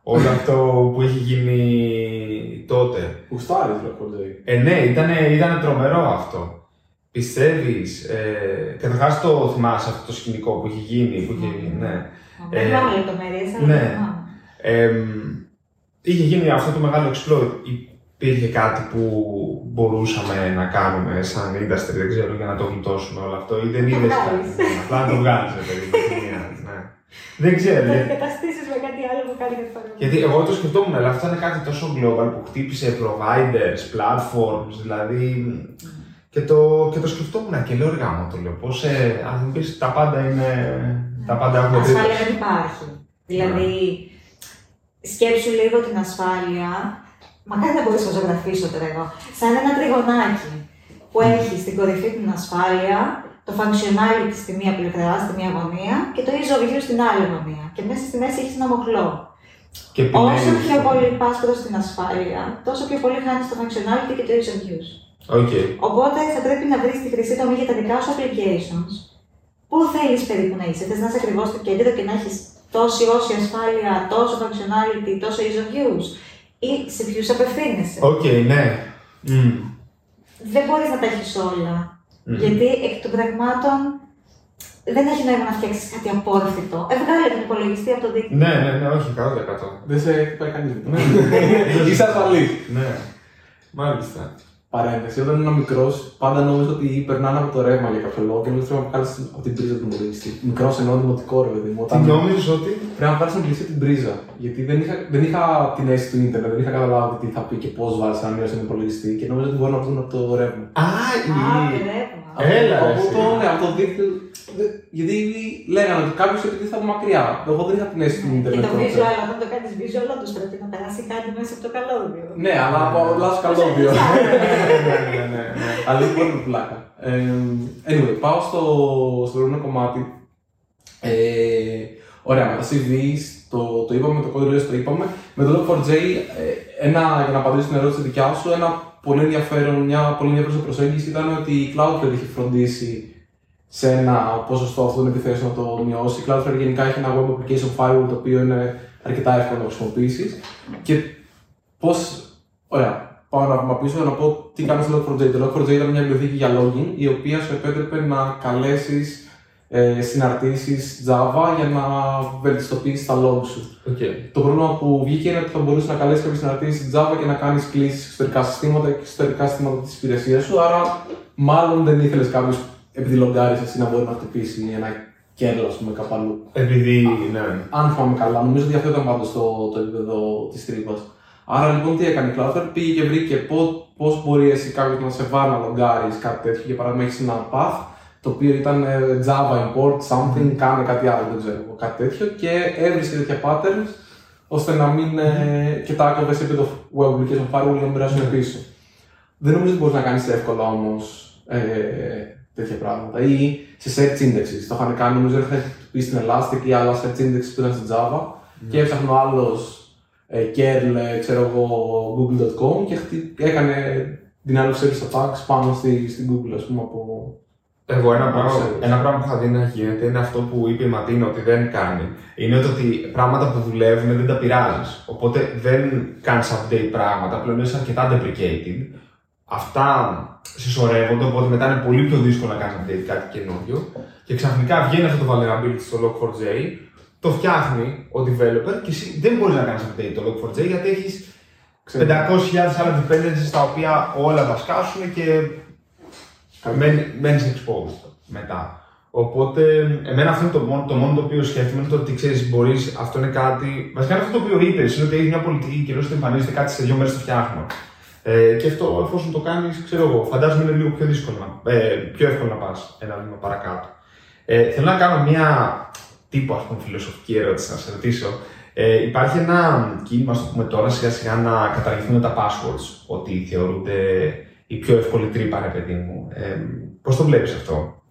όλο αυτό που έχει γίνει τότε. Γουστάρει, ρε Ε, ναι, ήταν, ήταν τρομερό αυτό. Πιστεύεις, ε, καταρχάς το θυμάσαι αυτό το σκηνικό που έχει γίνει, που είχε γίνει, ναι. Δεν Ε, θυμάμαι λεπτομέρειες, αλλά ναι. το θυμάμαι. Εμ, είχε γίνει αυτό το μεγάλο exploit. Υπήρχε κάτι που μπορούσαμε να κάνουμε σαν industry, δεν ξέρω, για να το γλιτώσουμε όλο αυτό ή δεν Το είδες βγάλεις. κάτι. Ναι, Απλά να το βγάλεις, ρε παιδί, δεν πειράζει, ναι. Δεν ξέρω, Το γιατί, αντικαταστήσει με κάτι άλλο που κάνει κάτι παρόμοιο. γιατί εγώ το σκεφτόμουν, αλλά αυτό είναι κάτι τόσο global που χτύπησε providers, platforms, δηλαδή. Και το, και το σκεφτόμουν και λέω ρε γάμο το λέω. Πώς, ε, αν μου πεις τα πάντα είναι. Τα πάντα έχουν Ασφάλεια τρίτος. δεν υπάρχει. Δηλαδή, σκέψου λίγο την ασφάλεια. Μακάρι να μπορείς να ζωγραφίσω τώρα εγώ. Σαν ένα τριγωνάκι που έχεις στην κορυφή την ασφάλεια, το functionality στη μία πλευρά, στη μία γωνία και το ease of use στην άλλη γωνία. Και μέσα στη μέση έχεις ένα μοχλό. Και Όσο επιλέγεις, πιο ναι. πολύ πας προς την ασφάλεια, τόσο πιο πολύ χάνεις το functionality και το ease of use. OK. Οπότε θα πρέπει να βρεις τη χρυσή τομή για τα δικά σου applications. Πού θέλεις περίπου να είσαι, θες να είσαι ακριβώς στο κέντρο και να έχεις τόση όση ασφάλεια, τόσο functionality, τόσο ease of use; Ή σε ποιους απευθύνεσαι; Οκ, ναι. Μμ. Δεν μπορείς να τα έχεις όλα. Μμ. Γιατί εκ των πραγμάτων δεν έχει νόημα να φτιάξεις κάτι απόρριφτο. Βγάλε τον υπολογιστή από το δίκτυο. Ναι, ναι, ναι, όχι, 100%. Δεν σε χτυπάει κανείς. Είσαι ασφαλής. Ναι. Μάλιστα. Παρένθεση, όταν ήμουν μικρός, πάντα νόμιζα ότι περνάνε από το ρεύμα για κάποιο λόγο και νόμιζα ότι πρέπει να βγάλεις από την πρίζα του υπολογιστή. Μικρός εννοώ δημοτικό ρε παιδί μου. Τι Όταν νόμιζες ότι. πρέπει να βάλει στον υπολογιστή την πρίζα. Γιατί δεν είχα, δεν είχα την αίσθηση του ίντερνετ, δεν είχα καταλάβει τι θα πει και πώς βάζει ένα μείωση στον υπολογιστή και νόμιζα ότι μπορεί να βγουν από το ρεύμα. Α, Α, η- ρεύμα. Έλα, ρε, από εσύ. το, ναι, από το δίκτυο. δε- Γιατί λέγανε ότι κάποιος επειδή θα είναι μακριά. Εγώ δεν είχα την αίσθηση του Και ίντερνετ. το τότε. visual, όταν το κάνεις visual, όντω πρέπει να περάσει κάτι μέσα από το καλώδιο. Ναι, αλλά από λάθο καλώδιο. Ναι, ναι, ναι, ναι. Αλλά είναι πολύ πλάκα. Ε, anyway, πάω στο, στο προηγούμενο κομμάτι. Ε, ωραία, με τα CVs, το, το είπαμε, το code reviews το είπαμε. Με το Log4j, ε, ένα, για να απαντήσω στην ερώτηση δικιά σου, ένα πολύ ενδιαφέρον, μια πολύ ενδιαφέρουσα προσέγγιση ήταν ότι η Cloudflare είχε φροντίσει σε ένα ποσοστό αυτών των επιθέσεων να το μειώσει. Η Cloudflare γενικά έχει ένα web application firewall το οποίο είναι αρκετά εύκολο να το χρησιμοποιήσεις. Και πώς. Ωραία, πάω να βήμα πίσω να πω τι κάνει στο Log4j. Το Log4j ήταν μια βιβλιοθήκη για logging η οποία σου επέτρεπε να καλέσεις ε, συναρτήσεις Java για να βελτιστοποιήσεις τα logs σου. Okay. Το πρόβλημα που βγήκε είναι ότι θα μπορούσες να καλέσεις κάποιες συναρτήσεις Java και να κάνεις κλήσεις σε εξωτερικά συστήματα και εξωτερικά συστήματα της υπηρεσίας σου. Άρα, μάλλον δεν ήθελες κάποιο επειδή λογκάρεις εσύ να μπορεί να χτυπήσει ένα κέρδο, ας πούμε, κάπου αλλού. Επειδή, ναι. Αν θυμάμαι καλά, νομίζω ότι αυτό ήταν πάντως το, το επίπεδο της τρύπας. Άρα λοιπόν τι έκανε η Cloudflare, πήγε και βρήκε πώς μπορεί εσύ κάποιος να σε βάλει να λογκάρεις κάτι τέτοιο. Για παράδειγμα, έχεις ένα path το οποίο ήταν ε, Java import something, κάνε κάτι άλλο, δεν ξέρω, κάτι τέτοιο και έβρισκε τέτοια patterns ώστε να μην ε, και τα άκροβε σε επίπεδο web application firewall για να περάσουν πίσω. Δεν νομίζω ότι μπορείς να κάνεις εύκολα όμως ε, τέτοια πράγματα. Ή σε search indexes. Το είχαν κάνει, νομίζω ότι είχαν πει στην Elastic ή άλλα search indexes που ήταν στην Java και έψαχνε ο άλλος ε, curl, ε, ξέρω εγώ, google.com και έκανε denial of service attacks πάνω στη, στην Google, ας πούμε, από εγώ ένα πράγμα, ένα πράγμα που είχα δει να γίνεται είναι αυτό που είπε η Ματίνα ότι δεν κάνει. Είναι ότι πράγματα που δουλεύουν δεν τα πειράζεις. Οπότε δεν κάνεις update πράγματα, πλέον είσαι αρκετά deprecated. Αυτά συσσωρεύονται, οπότε μετά είναι πολύ πιο δύσκολο να κάνεις update κάτι καινούριο. Και ξαφνικά βγαίνει αυτό το vulnerability στο Log4j, το φτιάχνει ο developer και εσύ δεν μπορείς να κάνεις update το Log4j γιατί έχεις 500.000 άλλα dependencies τα οποία όλα θα σκάσουν και μένει exposed μετά. Οπότε, εμένα αυτό είναι το μόνο το, μόνο το οποίο σκέφτομαι, είναι το ότι ξέρεις, μπορείς, αυτό είναι κάτι. Βασικά είναι αυτό το οποίο είπες, είναι ότι έχεις μια πολιτική και ότι εμφανίζεται κάτι σε δύο μέρες το φτιάχνω. Ε, και αυτό, εφόσον το κάνεις, ξέρω εγώ, φαντάζομαι είναι λίγο πιο δύσκολο, ε, πιο εύκολο να πας ένα βήμα παρακάτω. Ε, θέλω να κάνω μια τύπο ας πούμε, φιλοσοφική ερώτηση, να σε ρωτήσω. Ε, υπάρχει ένα κίνημα, ας πούμε τώρα, σιγά σιγά να καταργηθούν τα passwords, ότι θεωρούνται η πιο εύκολη τρύπα, ρε παιδί μου. Ε, Πώς το βλέπεις αυτό,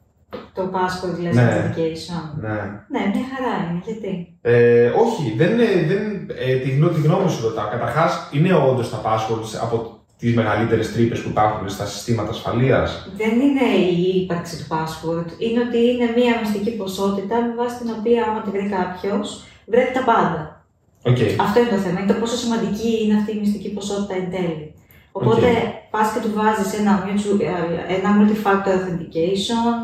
Το password δηλαδή ναι. authentication. Ναι. Ναι, μια χαρά είναι. Γιατί; Ε, όχι, δεν, δεν, ε, τη, γνώ, τη γνώμη σου ρωτάω. Καταρχάς, είναι όντως τα passwords από τις μεγαλύτερες τρύπες που υπάρχουν στα συστήματα ασφαλείας; Δεν είναι η ύπαρξη του password. Είναι ότι είναι μια μυστική ποσότητα με βάση την οποία, άμα τη βρει κάποιος, βρέπει τα πάντα. Okay. Αυτό είναι το θέμα. Είναι το πόσο σημαντική είναι αυτή η μυστική ποσότητα εν τέλει. Οπότε okay. Πας και του βάζεις ένα, ένα multi-factor authentication,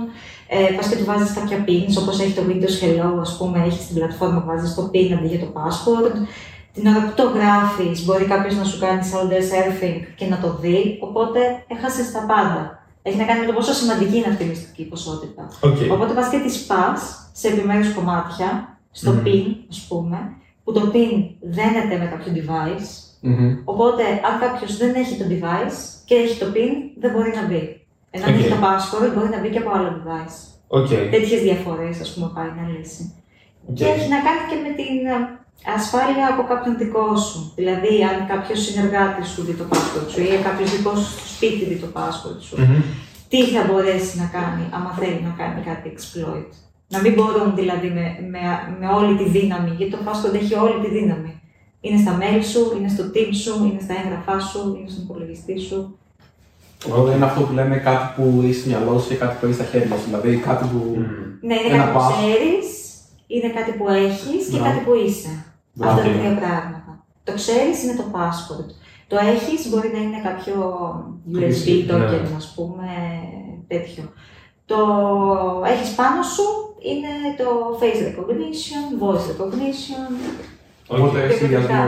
ε, πας και του βάζεις κάποια pins, όπως έχει το Windows Hello, ας πούμε, έχει στην πλατφόρμα, βάζεις το pin αντί για το password. Την ώρα που το γράφει, μπορεί κάποιος να σου κάνει shoulder surfing και να το δει. Οπότε έχασες τα πάντα. Έχει να κάνει με το πόσο σημαντική είναι αυτή η μυστική ποσότητα. Okay. Οπότε πας και τη πας σε επιμέρους κομμάτια, στο mm. pin, ας πούμε, που το pin δένεται με κάποιο device Mm-hmm. Οπότε, αν κάποιος δεν έχει το device και έχει το PIN, δεν μπορεί να μπει. Ενώ αν Okay. έχει το password, μπορεί να μπει και από άλλο device. Okay. Τέτοιες διαφορές, ας πούμε, πάει να λύσει. Και Okay. έχει να κάνει και με την ε, ασφάλεια από κάποιον δικό σου. Δηλαδή, αν κάποιος συνεργάτη σου δει το password σου ή κάποιος δικός σου στο σπίτι δει το password σου, Mhm. τι θα μπορέσει να κάνει, άμα θέλει να κάνει κάτι exploit. Να μην μπορούν δηλαδή με, με, με όλη τη δύναμη, γιατί το password έχει όλη τη δύναμη. Είναι στα mail σου, είναι στο team σου, είναι στα έγγραφά σου, είναι στον υπολογιστή σου. Οπότε είναι αυτό που λέμε κάτι που έχεις στο μυαλό σου και κάτι που έχεις στα χέρια σου. Δηλαδή κάτι που. Mm. Ναι, είναι Ένα κάτι που pass. ξέρεις, είναι κάτι που έχεις και Ναι. κάτι που είσαι. Μπράβο. Αυτά είναι δύο πράγματα. Το ξέρεις είναι το password. Το έχεις μπορεί να είναι κάποιο USB Χρήση, token, ναι. ας πούμε, τέτοιο. Το έχεις πάνω σου είναι το face recognition, voice recognition. Οπότε Και συνδυασμό.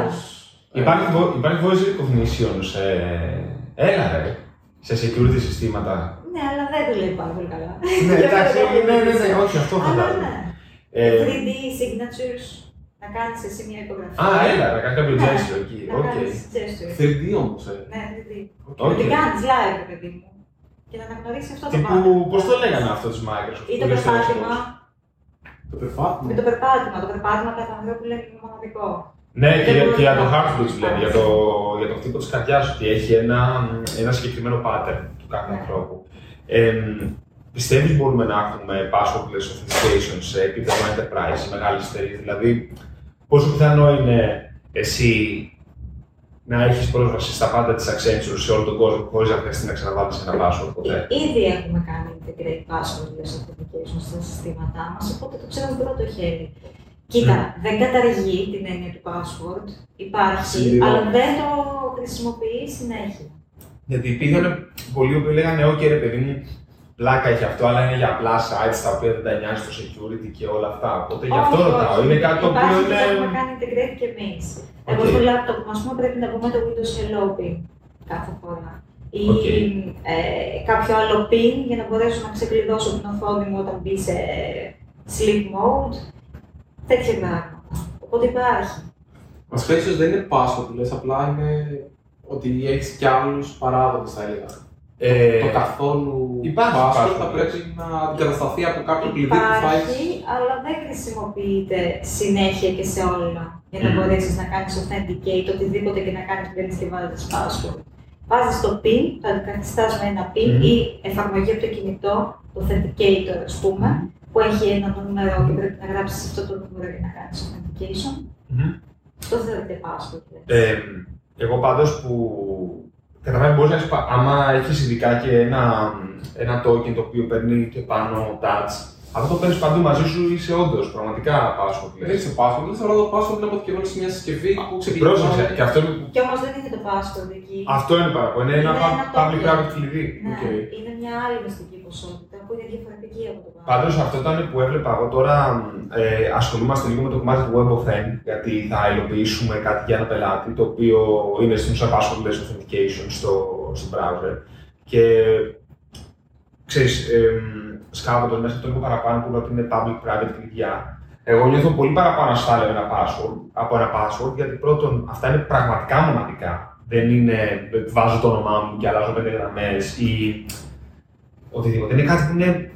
Υπάρχει, vo- υπάρχει voice recognition σε. Έλα ρε. Σε security συστήματα. Ναι, αλλά δεν δουλεύει πάρα πολύ καλά. ναι, Για εντάξει, να το ναι, ναι, ναι, πω. όχι, αυτό Αλλά φαντάζομαι. ναι. Ε, 3D signatures, να κάνεις εσύ μια υπογραφή. α, έλα, να κάνεις κάποιο Ναι, gesture εκεί. Να Οκ. κάνεις gesture. 3D όμως. Ε. Ναι, 3D. Οκ. Να την κάνεις live, παιδί μου. Και να αναγνωρίσει αυτό το Τύπου, πράγμα. πώς το λέγανε αυτό της Microsoft. Ή το που λέει στο περπάτημα. Το περπάτημα. Με το περπάτημα. Το περπάτημα κατά ανθρώπου λέει είναι μοναδικό. Ναι, και, Δεν και για το μπορούμε να- heartbeat λένε, για το, για το χτύπο της καρδιάς ότι έχει ένα, ένα συγκεκριμένο pattern του κάθε Ναι. ανθρώπου. Ε, Πιστεύεις μπορούμε να έχουμε passwordless authentication σε επίπεδο enterprise, σε μεγάλες εταιρείες. Δηλαδή, πόσο πιθανό είναι εσύ να έχεις πρόσβαση στα πάντα της Accenture σε όλο τον κόσμο χωρίς να χρειαστεί να ξαναβάλεις ένα password ποτέ. Εί- Ήδη έχουμε κάνει integrate passwordless authentication στα συστήματά μας, οπότε το ξέρουμε πρώτο χέρι. Κοίτα, δεν καταργεί την έννοια του password, υπάρχει, Συμπληρώνει. αλλά δεν το χρησιμοποιεί συνέχεια. Γιατί υπήρχαν πολλοί που λέγανε: OK, ρε παιδί μου, πλάκα έχει αυτό, αλλά είναι για απλά sites τα οποία δεν τα νοιάζει το security και όλα αυτά. Οπότε γι' αυτό Όχι, ρωτάω. όχι. Είναι κάτι το οποίο Υπάρχει και είναι. το έχουμε κάνει integrate και εμείς. Εγώ Οκ. στο laptop μου, ας πούμε, πρέπει να πούμε το Windows Hello PIN κάθε φορά. Ή Οκ. ε, κάποιο άλλο PIN για να μπορέσω να ξεκλειδώσω την οθόνη μου όταν μπει σε sleep mode. Τέτοια πράγματα. Οπότε υπάρχει. Βασικά ίσως δεν είναι password που λες, απλά είναι ότι έχεις κι άλλους παράγοντες θα έλεγα. Ε, το καθόλου υπάρχει password password, θα λες. πρέπει να αντικατασταθεί από κάποιο κλειδί που θα Υπάρχει, έχεις. αλλά δεν χρησιμοποιείται συνέχεια και σε όλα για να Μμμ. μπορέσεις να κάνεις authenticate οτιδήποτε και να κάνεις πριν και βάζεις password. Βάζεις το PIN, το αντικαθιστά με ένα PIN Μμμ. ή εφαρμογή από το κινητό, το authenticator ας πούμε, που έχει ένα νούμερο και πρέπει να γράψεις αυτό το νούμερο για να κάνεις authentication. μμμ. Αυτό θεωρείται password. λες. Ε, εγώ πάντως που καταλαβαίνω μπορείς να έχεις, πα- άμα έχεις ειδικά και ένα, ένα token το οποίο παίρνει και πάνω touch, αυτό το παίρνεις παντού μαζί σου είσαι όντως πραγματικά passwordless. Δεν είσαι passwordless, αλλά το password είναι αποθηκευμένο σε μια συσκευή που Πρόσεξε, ξεκινάει. και αυτό είναι, Και όμως δεν είναι το password εκεί. αυτό είναι παραπάνω, είναι ένα Είναι πα- ένα public token. private κλειδί. Ναι, Οκ. είναι μια άλλη μυστική ποσότητα που είναι διαφορετική από το password. Πάντως αυτό ήταν που έβλεπα εγώ τώρα, ε, ασχολούμαστε λίγο με το κομμάτι του WebAuthn, γιατί θα υλοποιήσουμε κάτι για ένα πελάτη, το οποίο είναι στην ουσία passwordless authentication στο, στο browser. Και ξέρεις, ε, σκάβοντας μέσα το λίγο παραπάνω που λέω ότι είναι public-private κλειδιά, εγώ νιώθω πολύ παραπάνω ασφάλεια με ένα password από ένα password, γιατί πρώτον αυτά είναι πραγματικά μοναδικά. Δεν είναι ε, βάζω το όνομά μου και αλλάζω πέντε γραμμές ή οτιδήποτε. Είναι κάτι που είναι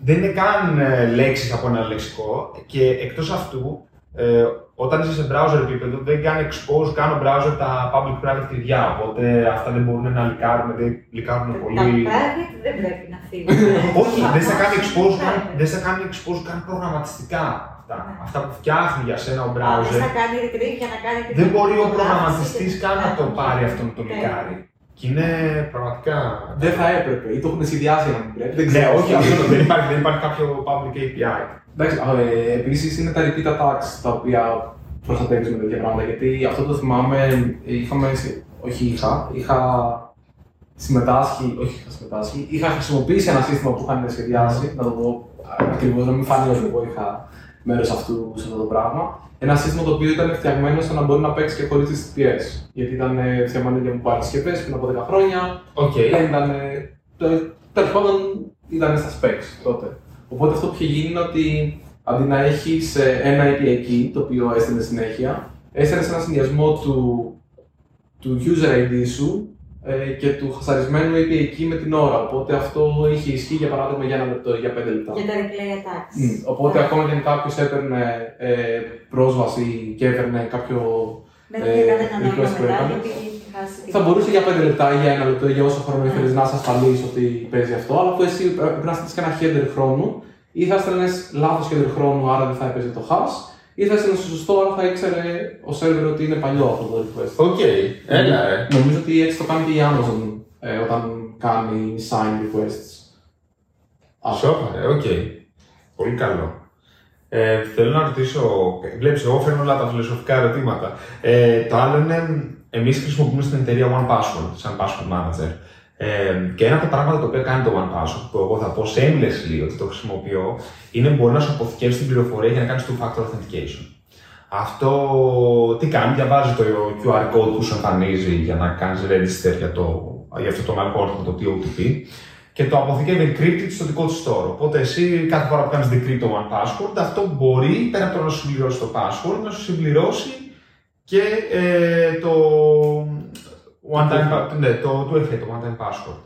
δεν είναι καν ε, λέξεις από ένα λεξικό και εκτός αυτού, ε, όταν είσαι σε browser επίπεδο, δεν κάνει expose καν ο browser τα public-private κλειδιά, οπότε αυτά δεν μπορούν να λικάρουν, δεν λικάρουν Τα πολύ. private δεν πρέπει να φύγουν. Όχι, δεν σε κάνει expose καν, Private. δεν σε κάνει expose καν προγραμματιστικά αυτά. Ναι. Αυτά που φτιάχνει για σένα ο Α, Δεν browser. θα κάνει retrieve για να κάνει την Δεν μπορεί ο φωτογράφηση προγραμματιστής και- καν να το Ναι, πάρει ναι, αυτό να το ναι. λικάρει. Και είναι πραγματικά. Δεν θα έπρεπε, ή το έχουν συνδυάσει να μην πρέπει. Δεν Ναι, ξέρω. όχι, αυτό δεν υπάρχει, δεν υπάρχει κάποιο public API. Εντάξει, ε, επίσης είναι τα replay attacks τα οποία προστατεύεις με τέτοια πράγματα. Γιατί αυτό το θυμάμαι, ε, είχαμε. συ- Όχι, είχα. Είχα συμμετάσχει. Όχι, είχα συμμετάσχει. Είχα χρησιμοποιήσει ένα σύστημα που είχαν σχεδιάσει. Να το πω ακριβώς, να μην φανεί ότι εγώ είχα μέρος αυτού σε αυτό το πράγμα. Ένα σύστημα το οποίο ήταν φτιαγμένο ώστε να μπορεί να παίξεις και χωρίς HTTPS. Γιατί ήταν ε, φτιαγμένο για mobile συσκευές πριν από 10 χρόνια. Οκ. Δεν ήταν. Τέλος πάντων ήταν στα specs τότε. Οπότε αυτό που είχε γίνει είναι ότι αντί να έχει ένα API key το οποίο έστελνε συνέχεια, έστελνε ένα συνδυασμό του, του user ID σου ε, και του χασαρισμένου API key με την ώρα. Οπότε αυτό είχε ισχύ για παράδειγμα για ένα λεπτό ή για πέντε λεπτά. Για τα replay attacks. Μμ, Οπότε Ναι. ακόμα και αν κάποιος έπαιρνε ε, πρόσβαση και έπαιρνε κάποιο. Δεν ε, είχε κανένα νόημα request που μετά, έκανε. Γιατί είχε χάσει την- Θα μπορούσε για 5 λεπτά ή για ένα λεπτό ή για όσο χρόνο Ναι. ήθελε να είσαι ασφαλής ότι παίζει αυτό, αλλά που εσύ πρέπει να στείλεις και ένα header χρόνου ή θα έστελνε λάθος header χρόνου, άρα δεν θα έπαιζε το hash, ή θα έστελνε στο σωστό, άρα θα ήξερε ο server ότι είναι παλιό αυτό το request. OK, έλα ρε. Νομίζω ότι έτσι το κάνει και η Amazon ε, όταν κάνει sign requests. Αυτό. Σόπα, ρε, οκ. Πολύ καλό. Ε, θέλω να ρωτήσω, βλέπεις, εγώ φέρνω όλα τα φιλοσοφικά ερωτήματα. Ε, το άλλο είναι, εμείς χρησιμοποιούμε στην εταιρεία OnePassword, σαν password manager. Ε, και ένα από τα πράγματα τα οποία κάνει το OnePassword, που εγώ θα πω shamelessly ότι το χρησιμοποιώ, είναι μπορεί να σου αποθηκεύσει την πληροφορία για να κάνεις two-factor authentication. Αυτό τι κάνει, διαβάζει το QR code που σου εμφανίζει για να κάνεις register για, το, για αυτό το algorithm, το TOTP και το αποθηκεύει encrypted στο δικό του store. Οπότε εσύ κάθε φορά που κάνεις decrypt το one password, αυτό μπορεί πέρα από το να σου συμπληρώσει το password, να σου συμπληρώσει και ε, το one time, pa- ναι, το 2FA, το one time password.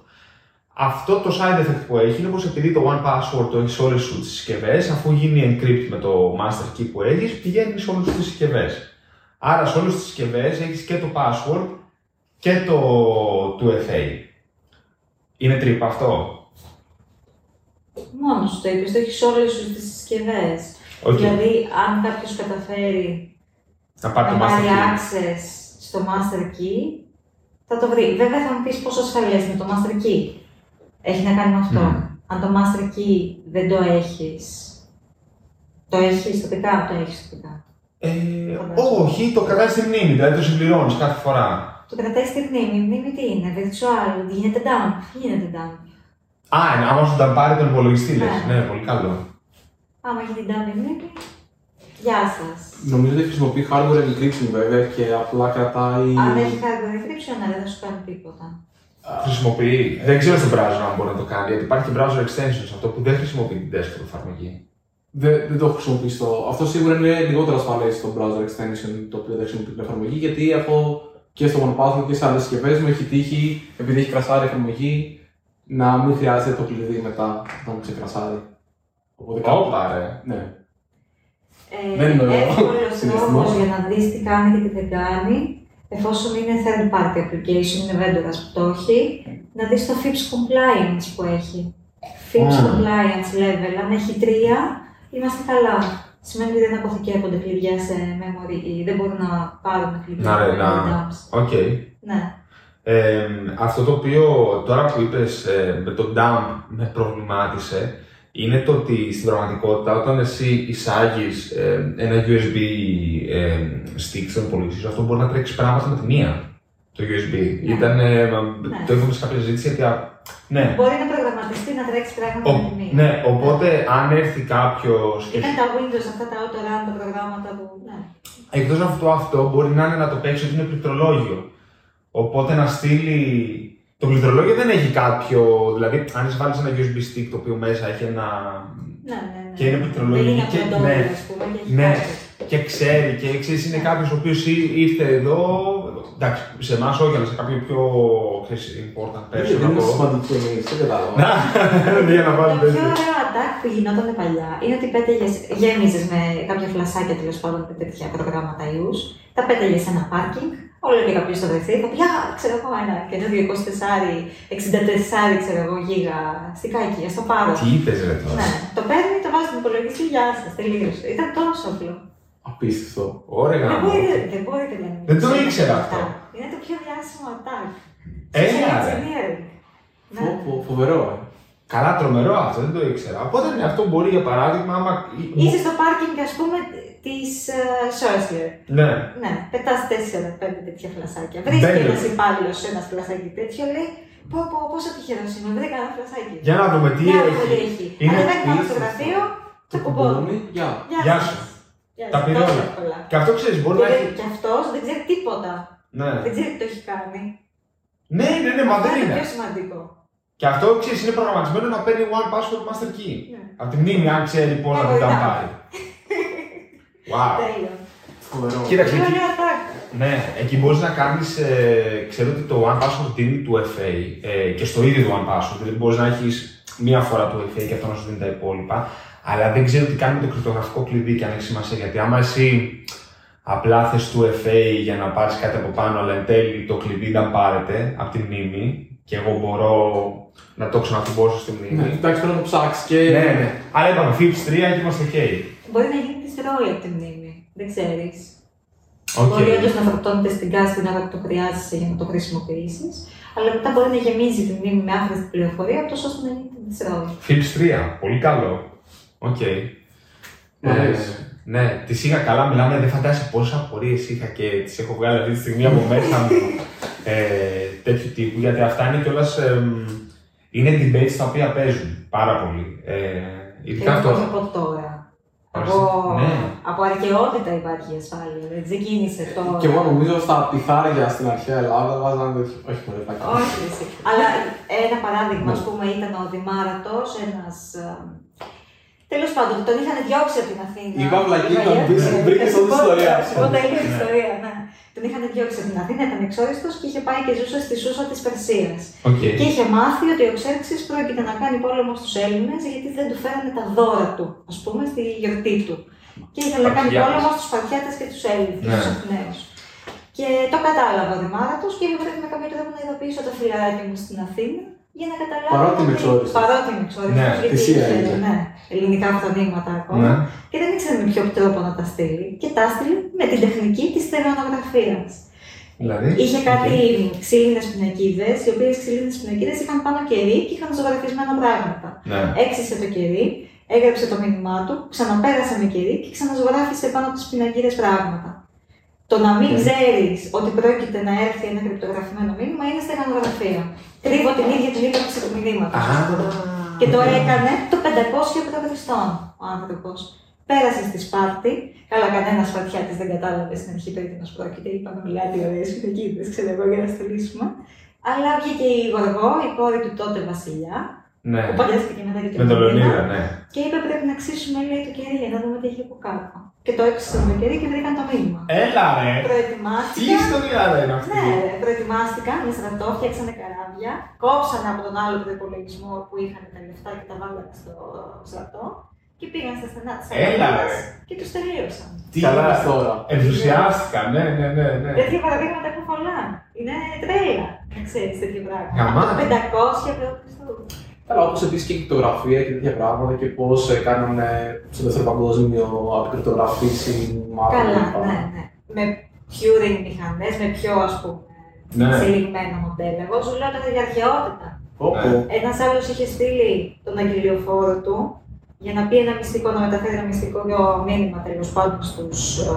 Αυτό το side effect που έχει είναι πως επειδή το one password το έχεις σε όλες σου τις συσκευές, αφού γίνει encrypt με το master key που έχεις, πηγαίνει σε όλες τις συσκευές. Άρα σε όλες τις συσκευές έχεις και το password και το 2FA. Είναι τρύπα αυτό; Μόνος σου το είπες, το έχεις σε όλες τις συσκευές. Οκ. Δηλαδή, αν κάποιος καταφέρει Να πάρει να το master πάρει key. access στο Master Key, θα το βρει. Βέβαια θα μου πεις πόσο ασφαλέ είναι το Master Key. Έχει να κάνει με αυτό. Μμμ. Αν το Master Key δεν το έχεις. Το έχεις στο backup, το έχεις στο backup. Ε, Φαντάζομαι. όχι, το κρατάει στη μνήμη, δηλαδή το συμπληρώνεις κάθε φορά. Το κρατάει στη μνήμη. Η μνήμη τι είναι, virtual, γίνεται dump. Γίνεται dump. Α, ναι, άμα σου τα πάρει τον υπολογιστή, λες. Ναι. Ναι, πολύ καλό. Άμα γίνει dump η μνήμη, γεια σας. Νομίζω ότι χρησιμοποιεί hardware encryption βέβαια και απλά κρατάει. Αν έχει hardware encryption, ναι, δεν θα σου κάνει τίποτα. Χρησιμοποιεί. Δεν ξέρω στο browser αν μπορεί να το κάνει, γιατί υπάρχει και browser extensions, αυτό που δεν χρησιμοποιεί την desktop εφαρμογή. Δεν, δεν το έχω χρησιμοποιήσει. το- Αυτό σίγουρα είναι λιγότερο ασφαλές στο browser extension το οποίο δεν χρησιμοποιεί την εφαρμογή γιατί έχω και στο OnePassword και σε άλλες συσκευές μου έχει τύχει, επειδή έχει κρασάρει η εφαρμογή, να μην χρειάζεται το κλειδί μετά όταν ξεκρασάρει. Οπότε κάπου- Όπα, ρε. Ναι. Ε, Δεν είναι ο εύκολος συναισθημός. τρόπος για να δεις τι κάνει και τι δεν κάνει, εφόσον είναι third party application, είναι vendor που το έχει, να δεις το FIPS compliance που έχει. FIPS Α. compliance level, αν έχει τρία, είμαστε καλά. Σημαίνει ότι δεν αποθηκεύονται κλειδιά σε memory ή δεν μπορούν να πάρουν κλειδιά Να, ρε, από να- dumps. Οκ. Ναι. Ε, αυτό το οποίο τώρα που είπες ε, με το dump με προβλημάτισε είναι το ότι στην πραγματικότητα όταν εσύ εισάγεις ε, ένα USB ε, stick στον υπολογιστή σου, αυτό μπορεί να τρέξεις πράγματα με τη μία. Το USB. Ναι. Ήταν, ε, Ναι. Το είχαμε σε κάποια συζήτηση γιατί. α, Ναι. Μπορεί να προγραμματιστεί να τρέξεις πράγματα Ο, με τη μία. ναι, οπότε αν έρθει κάποιος. Ήταν τα Windows, αυτά τα auto run, τα προγράμματα που. Ναι. Εκτός από αυτό, αυτό μπορεί να είναι να το παίξεις ότι είναι πληκτρολόγιο. Οπότε να στείλει. Το πληκτρολόγιο δεν έχει κάποιο. Δηλαδή, αν βάλεις ένα USB stick το οποίο μέσα έχει ένα. Ναι, ναι, ναι. Και είναι πληκτρολογική Δεν είναι και- από τον ναι. ας πούμε, και έχει Ναι. κάτι. και ξέρει και ξέρεις είναι κάποιος ο οποίος ήρθε εδώ. Εντάξει, σε εμάς όχι, αλλά σε κάποιο πιο ξέρεις, important Δεν person. είναι από- σημαντικό εμείς, δεν κατάλαβα. Να, για να βάλει Το πιο ωραίο attack που γινόταν παλιά είναι ότι πέταγες, γέμιζες με κάποια φλασάκια τέλος πάντων με τέτοια προγράμματα ιούς, τα πέταγες σε ένα πάρκινγκ, όλο και κάποιος το βρεθεί, θα πει, «Α, ξέρω εγώ, ένα καινούριο 24, 64, ξέρω εγώ, γίγα, στικάκι, στο πάρω. Τι είπες, ρε τώρα. Ναι, το παίρνει, το βάζει στην υπολογιστή, γεια σας, τελείωσε. Ήταν τόσο απλό. Απίστευτο. Ωραία, Δεν γάμο. μπορείτε, δεν μπορείτε να μην Δεν το ξέρετε ήξερα αυτά. αυτό. Είναι το πιο διάσημο attack. Έλα, Social ρε. engineering. Ναι. Φο- φο- Φοβερό, ε. Καλά, τρομερό αυτό, δεν το ήξερα. Οπότε ναι, αυτό μπορεί για παράδειγμα, άμα. Είσαι στο πάρκινγκ, ας πούμε, της Σόρσλερ. Ναι, Ναι, πετάς 4-5 τέτοια φλασάκια. Βρίσκει Μπαίνεις. ένα υπάλληλο ένα φλασάκι τέτοιο, λέει Πω, πω, πόσο τυχερός είμαι, βρήκα ένα φλασάκι. για να δούμε τι Για να δούμε έχει. τι έχει. Είναι Ανεβαίνει πάνω στο απίστευτο. γραφείο, Το το κουμπώνει. κουμπώνει, γεια. Γεια σας. σου. Γεια Τα σας. πήρε Τόσο όλα. εύκολα. Και αυτό ξέρεις, μπορεί Και, να έχει. δεν- και αυτός δεν ξέρει τίποτα. Ναι, Δεν ξέρει τι το έχει κάνει. ναι, ναι, ναι, μα Αυτό δεν είναι είναι. πιο σημαντικό. Και αυτό ξέρεις, είναι προγραμματισμένο να παίρνει one password master key. Ναι. Από τη μνήμη, αν ξέρει πώ να Ναι, την τα βοηθάει. πάρει. Wow. Τέλειο. Φοβερό. Κοίταξε, Είναι εκεί, ωραίο attack. ναι, εκεί μπορείς να κάνεις. Ε, ξέρω ότι το one password δίνει του FA ε, και στο ίδιο το one password. Δηλαδή μπορείς να έχεις μία φορά το FA και αυτό να σου δίνει τα υπόλοιπα. Αλλά δεν ξέρω τι κάνει με το κρυπτογραφικό κλειδί και αν έχει σημασία. Γιατί άμα εσύ απλά θες 2FA για να πάρεις κάτι από πάνω, αλλά εν τέλει το κλειδί δεν παύεται από τη μνήμη και εγώ μπορώ να το ξανακουμπώσω στη μνήμη. Ναι, εντάξει, πρέπει να το ψάξεις και. Ναι, ναι. Αλλά είπαμε, FIPS 3 και είμαστε OK. Μπορεί να γίνει dirty όλη από τη μνήμη. Δεν ξέρεις. Οκ. Μπορεί όντως να φορτώνεται στην cache την ώρα που το χρειάζεσαι για να το χρησιμοποιήσεις. Αλλά μετά μπορεί να γεμίζει τη μνήμη με άχρηστη πληροφορία, τόσο ώστε να γίνει dirty όλη. FIPS 3, πολύ καλό. Οκ. Μ' αρέσει. Ε, ναι, τι είχα καλά, μιλάμε, δεν φαντάζεσαι πόσε απορίες είχα και τις έχω βγάλει αυτή τη στιγμή από μέσα μου ε, τέτοιου τύπου. Γιατί αυτά είναι κιόλας. είναι debates τα οποία παίζουν πάρα πολύ. Ε, ειδικά Και αυτό. όχι από τώρα. Από, Ναι. από αρχαιότητα υπάρχει η ασφάλεια. Δεν ξεκίνησε τώρα. Και εγώ νομίζω στα πιθάρια στην αρχαία Ελλάδα βάζανε τέτοιο. Όχι, μωρέ, τα κάνω. Όχι, εσύ. Αλλά ένα παράδειγμα, Ναι. ας πούμε, ήταν ο Δημάρατος, ένας. Τέλος πάντων, τον είχαν διώξει από την Αθήνα. Είπα βλακεία, Είπα, τον «Ε, βρήκε- ε, βρήκε θα στον σου πω- ιστορία. θα σου πω τέλεια Ναι. ιστορία, ναι. Τον είχαν διώξει από την Αθήνα, ήταν εξόριστος και είχε πάει και ζούσε στη Σούσα της Περσίας. Οκ. Και είχε μάθει ότι ο Ξέρξης πρόκειται να κάνει πόλεμο στους Έλληνες γιατί δεν του φέρανε τα δώρα του, ας πούμε, στη γιορτή του. Και ήθελε να κάνει Σπαρτιάτες. πόλεμο στους Σπαρτιάτες και τους Έλληνες, Ναι. τους Αθηναίους. Και το κατάλαβα ο Δημάρατος και είπε πρέπει με κάποιο τρόπο να ειδοποιήσω το φιλαράκι μου στην Αθήνα για να καταλάβω. Παρότι είμαι ότι- εξόριστος. Παρότι είμαι εξόριστος, Ναι, γιατί θυσία είχε, είναι. ναι, ελληνικά φρονήματα ακόμα. Ναι. Και δεν ήξερε με ποιο τρόπο να τα στείλει. Και τα στείλει με την τεχνική της στερεονογραφία. Δηλαδή; Είχε κάτι ξύλινες πινακίδες, οι οποίες ξύλινες πινακίδες είχαν πάνω κερί και είχαν ζωγραφισμένα πράγματα. Ναι. Έξισε το κερί, έγραψε το μήνυμά του, ξαναπέρασε με κερί και ξαναζωγράφισε πάνω από τις πινακίδες πράγματα. Το να μην Ναι. ξέρεις ότι πρόκειται να έρθει ένα κρυπτογραφημένο μήνυμα είναι στεγανογραφία. Κρύβω την ίδια την ύπαρξη του μηνύματο. Α, Και το έκανε το 500 π.Χ. ο άνθρωπος. Πέρασε στη Σπάρτη. Καλά, κανένας Σπαρτιάτη δεν κατάλαβε στην αρχή περί τίνος πρόκειται. Είπαμε μιλάτε ωραίε φυλακίδε, ξέρω εγώ, για να στολίσουμε. Αλλά βγήκε η Γοργό, η κόρη του τότε βασιλιά, ναι. που παντρεύτηκε μετά και Με τον μήνυμα, Λεωνίδα, ναι. Και είπε πρέπει να ξύσουμε λέει, το κερί για να δούμε τι έχει από κάτω. Και το έξισαν το κερί και βρήκαν το μήνυμα. Έλα ρε! Τι Προετοιμάστηκαν. ιστορία ρε είναι αυτή; Ναι, ρε, προετοιμάστηκαν με στρατό, φτιάξανε καράβια, κόψανε από τον άλλο προπολογισμό που είχαν τα λεφτά και τα βάλανε στο στρατό και πήγαν στα στενά τη Έλα, ρε. και τους τελείωσαν. Τι Καλά. είπες; τώρα. Ενθουσιάστηκα, ναι, ναι, ναι. ναι. Τέτοια παραδείγματα έχουν πολλά. Είναι τρέλα να ξέρεις τέτοια πράγματα. Γαμάτα. 500 π.Χ. Καλά, όπως επίσης και η κρυπτογραφία και τέτοια πράγματα και πώς κάνανε στο δεύτερο παγκόσμιο αποκρυπτογραφήσει μάλλον. Καλά, ναι, ναι. Με Turing μηχανές, με πιο ας πούμε Ναι. εξελιγμένα μοντέλα. Εγώ σου λέω τώρα για αρχαιότητα. Όπου, Ένας άλλος είχε στείλει τον αγγελιοφόρο του για να πει ένα μυστικό, να μεταφέρει ένα μυστικό μήνυμα τέλος πάντων στους, ε,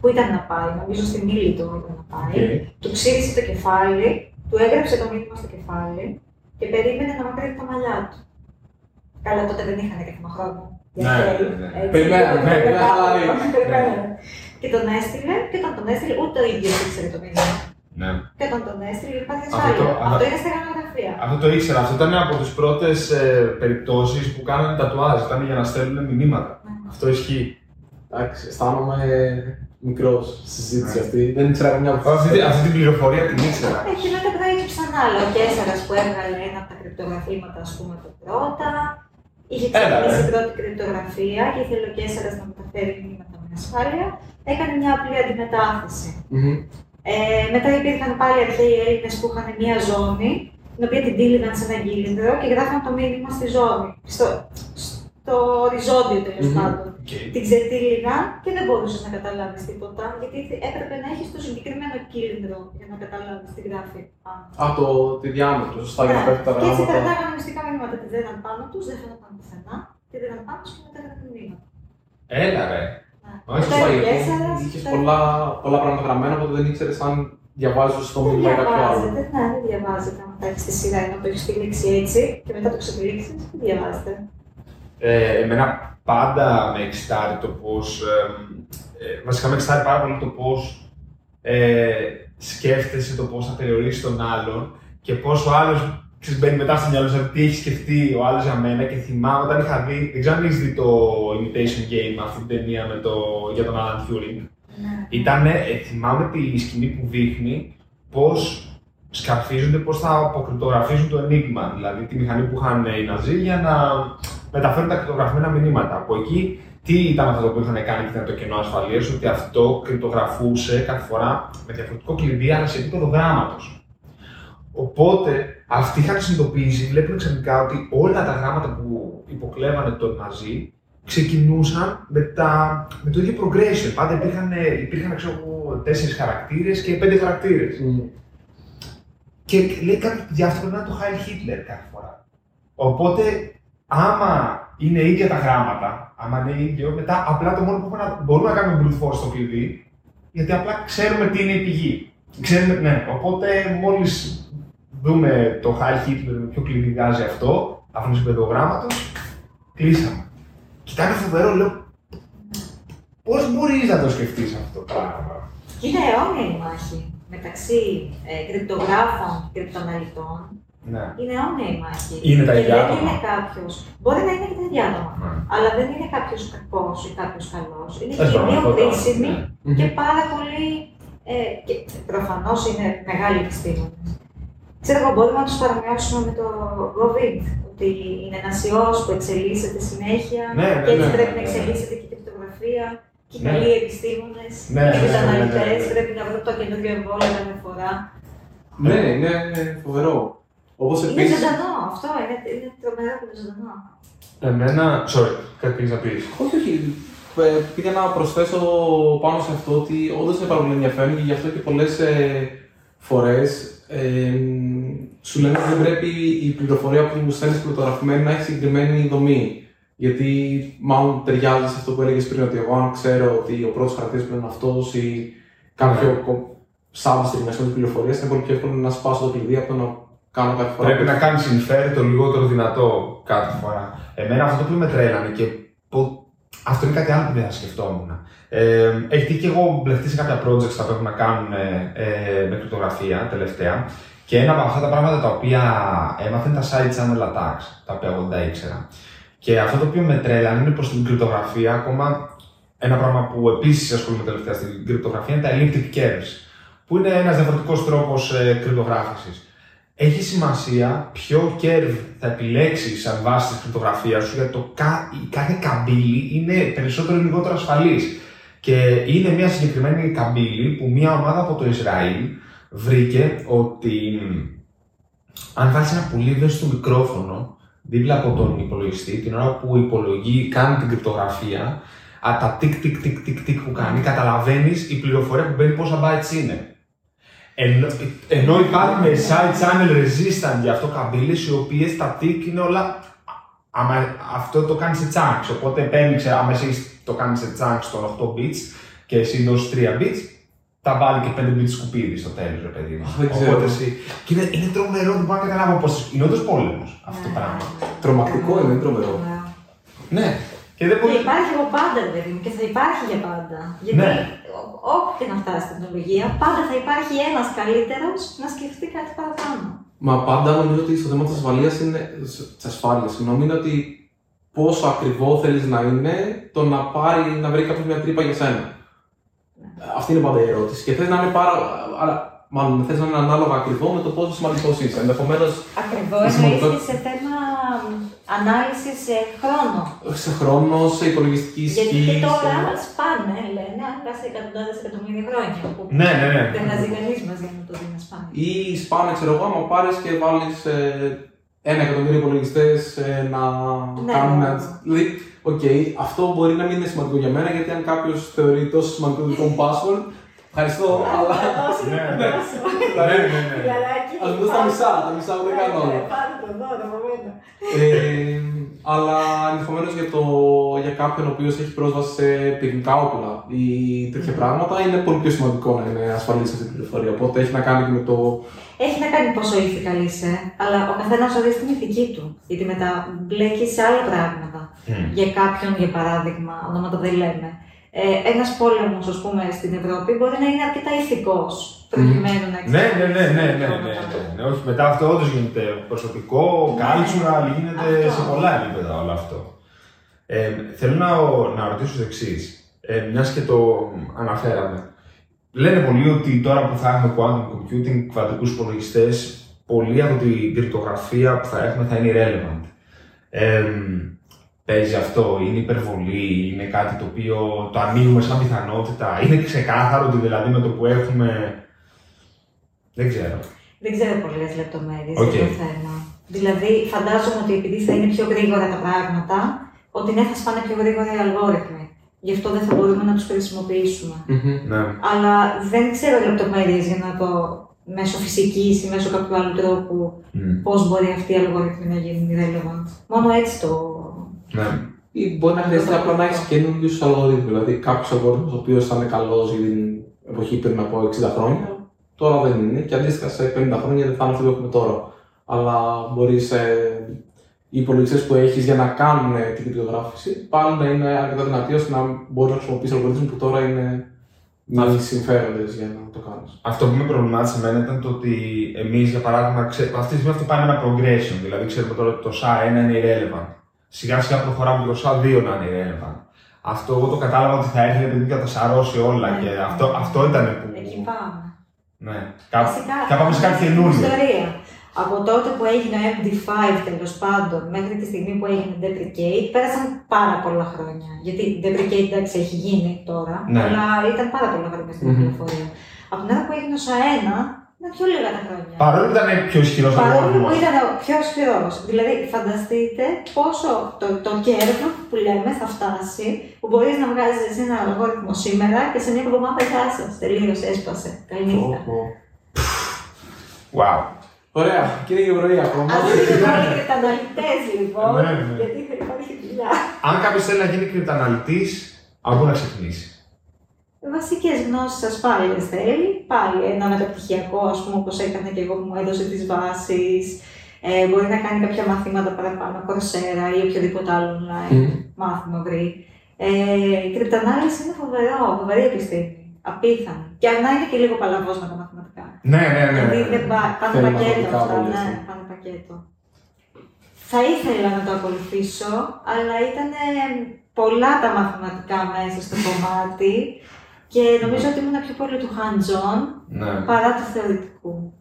Πού ήταν να πάει, νομίζω στη Μίλητο ήταν να πάει. Οκ. Του ξύρισε το κεφάλι, του έγραψε το μήνυμα στο κεφάλι και περίμενε να μακρύνει τα μαλλιά του. Καλά, τότε δεν είχαν και θέμα χρόνο. Για Ναι, χέρι, ναι, ναι. έτσι. Περιμένανε, ναι, ναι, χαλαρή. Περιμένανε. Και τον έστειλε και όταν τον έστειλε, ούτε ο ίδιος ήξερε το μήνυμα. ναι. Και όταν τον έστειλε, υπάρχει Αυτό ασφάλεια. το- Αυτό α- είναι στεγανογραφία. Αυτό το ήξερα. Αυτό ήταν από τις πρώτες ε, περιπτώσεις που κάνανε τατουάζ. Ήταν για να στέλνουν μηνύματα. Ναι. Αυτό ισχύει. εντάξει, αισθάνομαι μικρός στη συζήτηση Ναι. αυτή. Δεν ήξερα καμιά Αυτή, τη- αυτή την πληροφορία την ήξερα. Ε, και μετά προέκυψαν άλλα. Ο Κέσσαρα που έβγαλε ένα από τα κρυπτογραφήματα, ας πούμε, το πρώτα. Είχε Έλα, ξεκινήσει ρε. η πρώτη κρυπτογραφία και ήθελε ο Κέσσαρα να μεταφέρει μηνύματα με ασφάλεια. Έκανε μια απλή αντιμετάθεση. Μμμ. Ε, μετά υπήρχαν πάλι αρχαίοι Έλληνες που είχαν μια ζώνη, την οποία την τύλιγαν σε ένα κύλινδρο και γράφαν το μήνυμα στη ζώνη. Στο, στο οριζόντιο τέλος Μμμ. πάντων. Την ξετύλιγαν και δεν μπορούσες να καταλάβεις τίποτα, γιατί έπρεπε να έχεις το συγκεκριμένο κύλινδρο για να καταλάβεις τι γράφει πάνω. Α, το, τη διάμετρο, σωστά, για να πέφτει τα Ναι. Και έτσι γράμματα. περνάγανε μυστικά μηνύματα. Τη δέναν πάνω τους, δεν φαίνονταν πουθενά. Τη δέναν πάνω τους και μετά έγραφαν μηνύματα. Έλα ρε. Ναι. Όχι, Μετά Σωστά, ο γιατί Κέσσαρας, είχες μετά- πολλά, πολλά πράγματα γραμμένα, οπότε δεν ήξερες αν διαβάζεις στο Δεν μήνυμα ή κάποιο άλλο. διαβάζετε, ναι, δεν διαβάζετε. Αν τα έχεις στη σειρά, ενώ το έχεις τυλίξει έτσι και μετά το ξετυλίξει, δεν διαβάζετε. Ε, εμένα πάντα με εξητάρει το πώς. Ε, βασικά με εξητάρει πάρα πολύ το πώς ε, σκέφτεσαι το πώς θα περιορίσει τον άλλον και πώς ο άλλος μπαίνει μετά στο μυαλό σου τι έχεις σκεφτεί ο άλλος για μένα. Και θυμάμαι όταν είχα δει. Δεν ξέρω αν έχεις δει το Imitation Game, αυτή την ταινία με το, για τον Alan Turing. Ναι. Ήταν, ε, θυμάμαι τη σκηνή που δείχνει πώς σκαρφίζονται, πώς θα αποκρυπτογραφίζουν το ενίγμα. Δηλαδή τη μηχανή που είχαν οι Ναζί για να μεταφέρουν τα κρυπτογραφημένα μηνύματα. Από εκεί, τι ήταν αυτό που είχαν κάνει και ήταν το κενό ασφαλείας, ότι αυτό κρυπτογραφούσε κάθε φορά με διαφορετικό κλειδί, αλλά σε επίπεδο γράμματος. Οπότε αυτοί είχαν συνειδητοποιήσει, βλέπουν ξαφνικά ότι όλα τα γράμματα που υποκλέβανε τον Ναζί ξεκινούσαν με, τα, με το ίδιο progression. Πάντα υπήρχαν, υπήρχαν ξέρω, εγώ, τέσσερις χαρακτήρες και πέντε χαρακτήρες. Μμ. Και λέει κάποιος ότι αυτό πρέπει να είναι το Heil Hitler κάθε φορά. Οπότε, άμα είναι ίδια τα γράμματα, άμα είναι ίδιο, μετά απλά το μόνο που έχουμε να, μπορούμε να κάνουμε brute force στο κλειδί, γιατί απλά ξέρουμε τι είναι η πηγή. Ξέρουμε, ναι, οπότε μόλις δούμε το Heil Hitler με ποιο κλειδί βγάζει αυτό, αφού είναι σε επίπεδο γράμματος, κλείσαμε. Κοιτάμε φοβερό, λέω, πώς μπορείς να το σκεφτείς αυτό το πράγμα; Και είναι αιώνια η μάχη μεταξύ ε, κρυπτογράφων και κρυπτοαναλυτών. Ναι. Είναι αιώνια η μάχη. Είναι τα και ίδια δεν άτομα. είναι κάποιος. Μπορεί να είναι και τα ίδια άτομα. Ναι. Αλλά δεν είναι κάποιος κακός ή κάποιος καλός. Είναι Στην κοινή πραγματικότητα, χρήσιμη ναι. και πάρα πολύ. Ε, και προφανώς είναι μεγάλοι επιστήμονε. Ξέρω εγώ, μπορούμε να τους παρομοιώσουμε με το COVID. Ότι είναι ένας ιός που εξελίσσεται συνέχεια Ναι, ναι, και έτσι ναι, πρέπει ναι, να ναι. εξελίσσεται και η κρυπτογραφία. Και οι Ναι. καλοί επιστήμονες Ναι, και οι ναι, ναι, ναι, καταναλωτέ ναι, ναι. πρέπει να βρουν το καινούριο εμβόλιο κάθε φορά. Ναι, είναι φοβερό. Όπως Είναι επίση. ζωντανό αυτό, είναι, είναι τρομερό που είναι ζωντανό. Εμένα, sorry, κάτι πήγες να πεις. Όχι, όχι. ε, πήγα να προσθέσω πάνω σε αυτό ότι όντως είναι πάρα πολύ ενδιαφέρον και γι' αυτό και πολλές φορές ε, σου λένε ότι δεν πρέπει η πληροφορία που μου στέλνεις πληκτογραφημένη να έχει συγκεκριμένη δομή. Γιατί μάλλον ταιριάζει σε αυτό που έλεγες πριν, ότι εγώ αν ξέρω ότι ο πρώτος χαρακτήρας πρέπει να είναι αυτός ή κάποιο Ναι. σάμπι στη της πληροφορίας, είναι πολύ πιο εύκολο να σπάσω το κλειδί από το να κάνω κάθε φορά. Πρέπει να κάνεις συμφέρει το λιγότερο δυνατό κάθε φορά. Εμένα αυτό το οποίο με τρέλανε και πο- αυτό είναι κάτι άλλο που δεν θα σκεφτόμουν. Ε, έχει τύχει και εγώ μπλεχτεί σε κάποια projects τα οποία έχουν να κάνουν ε, ε, με κρυπτογραφία τελευταία. Και ένα από αυτά τα πράγματα τα οποία έμαθα είναι τα side channel attacks, τα οποία εγώ δεν τα ήξερα. Και αυτό το οποίο με τρέλανε είναι προς την κρυπτογραφία ακόμα ένα πράγμα που επίσης ασχολούμαι τελευταία στην κρυπτογραφία είναι τα elliptic curves, που είναι ένας διαφορετικός τρόπος ε, κρυπτογράφησης. Έχει σημασία ποιο curve θα επιλέξει αν βάση της κρυπτογραφίας σου, γιατί το κα- η κάθε καμπύλη είναι περισσότερο ή λιγότερο ασφαλής. Και είναι μια συγκεκριμένη καμπύλη που μια ομάδα από το Ισραήλ βρήκε ότι μ, αν βάλει ένα πολύ ευαίσθητο μικρόφωνο δίπλα από τον υπολογιστή, την ώρα που υπολογεί, κάνει την κρυπτογραφία, α, τα τικ τικ τικ τικ τικ που κάνει, καταλαβαίνεις η πληροφορία που μπαίνει πόσα bytes είναι. Ενώ, ενώ υπάρχουν side channel resistant για αυτό καμπύλες οι οποίες τα tick είναι όλα άμα αυτό το κάνει σε chunks, οπότε παίρνει, ξέρω, άμα εσύ το κάνεις σε chunks των 8 bits και εσύ δώσεις 3 bits, θα βάλει και 5 bits σκουπίδι στο τέλος, ρε παιδί μου. Αχ, δεν ξέρω. Οπότε εσύ. Και είναι, είναι τρομερό, δεν μπορώ να καταλάβω πώ. Είναι όντως πόλεμος αυτό το Ναι. πράγμα. Τρομακτικό είναι, είναι τρομερό. Ναι. Και δεν Και μπορεί. υπάρχει από πάντα, ρε παιδί μου, και θα υπάρχει για πάντα. Γιατί Ναι. ό- όπου και να φτάσει η τεχνολογία, πάντα θα υπάρχει ένας καλύτερος να σκεφτεί κάτι παραπάνω. Μα πάντα νομίζω ότι στο θέμα της ασφαλείας είναι. Της ασφάλειας, συγγνώμη, είναι ότι πόσο ακριβό θέλεις να είναι το να πάρει να βρει κάποιος μια τρύπα για σένα. Αυτή είναι πάντα η ερώτηση. Και θες να είναι πάρα. Αλλά, μάλλον θες να είναι ανάλογα ακριβό με το πόσο σημαντικός είσαι. Ενδεχομένω Ακριβώς Η σημαντικό- εννοείται σε θέμα ανάλυση σε χρόνο. σε χρόνο, σε υπολογιστική ισχύ. Γιατί και τώρα σε- σπάνε, λένε, αν πας εκατοντάδες εκατομμύρια χρόνια. Που Ναι, ναι, ναι. Δεν θα ζει κανείς μαζί για να το δει να σπάνε. Ή σπάνε, ξέρω εγώ, άμα πάρεις και βάλεις ένα εκατομμύριο υπολογιστές να Ναι, κάνουν. ναι. ένα- Δηλαδή, οκ, αυτό μπορεί να μην είναι σημαντικό για μένα, γιατί αν κάποιος θεωρεί τόσο σημαντικό το δικό μου password, ευχαριστώ, αλλά. Ναι, ναι. ναι. Ναι, ναι, ναι. Ας μου δώσει τα μισά, τα μισά που δεν κάνω όλα. Πάρε το δώρο από μένα. Ε, αλλά ενδεχομένως για, το, για κάποιον ο οποίος έχει πρόσβαση σε πυρηνικά όπλα ή τέτοια πράγματα, είναι πολύ πιο σημαντικό να είναι ασφαλής αυτή η πληροφορία. Οπότε έχει να κάνει και με το. Έχει να κάνει πόσο ηθικά είσαι, αλλά ο καθένας ορίζει την ηθική του. Γιατί μετά μπλέκει σε άλλα πράγματα. Μμ. Για κάποιον, για παράδειγμα, ονόματα δεν λέμε. Ε, Ένας πόλεμος, ας πούμε, στην Ευρώπη μπορεί να είναι αρκετά ηθικός προκειμένου να Ναι, ναι, ναι, ναι, ναι, ναι, πράγματα. ναι, ναι. Όχι, μετά αυτό όντως γίνεται προσωπικό, Ναι. cultural, γίνεται Αυτό. σε πολλά επίπεδα όλο αυτό. Ε, θέλω να, να ρωτήσω το εξής. Ε, Μιας και το αναφέραμε. Λένε πολλοί ότι τώρα που θα έχουμε quantum computing, κβαντικούς υπολογιστές, πολλή από την κρυπτογραφία που θα έχουμε θα είναι irrelevant. Ε, παίζει αυτό, είναι υπερβολή, είναι κάτι το οποίο το ανοίγουμε σαν πιθανότητα, είναι ξεκάθαρο ότι δηλαδή με το που έχουμε. Δεν ξέρω. Δεν ξέρω πολλές λεπτομέρειες Οκ. για το θέμα. Δηλαδή, φαντάζομαι ότι επειδή θα είναι πιο γρήγορα τα πράγματα, ότι ναι, θα σπάνε πιο γρήγορα οι αλγόριθμοι. Γι' αυτό δεν θα μπορούμε να τους χρησιμοποιήσουμε. Ναι. Αλλά δεν ξέρω λεπτομέρειες για να το μέσω φυσικής ή μέσω κάποιου άλλου τρόπου Μμ. πώς μπορεί αυτοί οι αλγόριθμοι να γίνουν irrelevant. Μόνο έτσι το. Ναι. ή μπορεί να χρειαστεί απλά να έχεις καινούριους αλγορίθμους. Δηλαδή, κάποιος αλγόριθμος ο οποίος θα είναι καλός για την εποχή πριν από 60 χρόνια, τώρα δεν είναι. Και αντίστοιχα σε 50 χρόνια δεν θα είναι αυτό που έχουμε τώρα. Αλλά μπορείς σε οι υπολογιστές που έχεις για να κάνουν την κρυπτογράφηση πάλι να είναι αρκετά δυνατοί ώστε να μπορείς να χρησιμοποιήσεις αλγορίθμους που τώρα είναι μη συμφέροντες για να το κάνεις. Αυτό που με προβλημάτισε εμένα ήταν το ότι εμείς, για παράδειγμα, ξέ... αυτή τη στιγμή αυτό πάει με ένα progression. Δηλαδή, ξέρουμε τώρα ότι το SHA-1 είναι irrelevant. Σιγά σιγά προχωράμε και το SHA-2 να είναι irrelevant. Αυτό εγώ το κατάλαβα ότι θα έρθει επειδή θα τα σαρώσει όλα και Ναι. αυτό, αυτό ήταν που. Εκεί πάμε. Ναι. Κάπου, Βασικά, θα πάμε σε κάτι στην καινούριο. Ιστορία. Από τότε που έγινε ο MD5 τέλος πάντων μέχρι τη στιγμή που έγινε Deprecate, πέρασαν πάρα πολλά χρόνια. Γιατί Deprecate εντάξει έχει γίνει τώρα, Ναι. αλλά ήταν πάρα πολλά χρόνια στην Μμμ. κυκλοφορία. Από την ώρα που έγινε ο ΣΑΕΝΑ, ήταν πιο λίγα τα χρόνια. Παρόλο που ήταν πιο ισχυρός Παρόλο που αλγόριθμο. ήταν ο πιο σκληρό. Δηλαδή, φανταστείτε πόσο το, το κέρδο που λέμε θα φτάσει, που μπορείς να βγάζεις εσύ ένα αλγόριθμο σήμερα και σε μια εβδομάδα γεια σα. Τελείωσε, έσπασε. Καληνύχτα. Πω, πω. Wow. Ωραία, κύριε Γεωργία, ακόμα. Α δείτε και πάλι και τα αναλυτέ λοιπόν, Ναι, ναι. γιατί θα υπάρχει δουλειά. Αν κάποιος θέλει να γίνει κρυπτοαναλυτή, από πού να ξεκινήσει. Βασικές γνώσεις ασφάλεια θέλει. Πάλι ένα μεταπτυχιακό, ας πούμε, όπως έκανα και εγώ που μου έδωσε τις βάσεις. Ε, μπορεί να κάνει κάποια μαθήματα παραπάνω, κορσέρα ή οποιοδήποτε άλλο online Μμμ. μάθημα βρει. Ε, η κρυπτανάλυση είναι φοβερό, φοβερή επιστήμη. Απίθανη. Και αν να είναι και λίγο παλαβός με τα μαθηματικά. Ναι, ναι, ναι. Δηλαδή ναι, δεν ναι. πά- πάνε Θέλει πακέτο μαθηματικά αυτά, πολύ, ναι, έτσι. πάνε πακέτο. Θα ήθελα να το ακολουθήσω, αλλά ήταν πολλά τα μαθηματικά μέσα στο κομμάτι και νομίζω ότι ήμουν πιο πολύ του hands-on Ναι. παρά του θεωρητικού.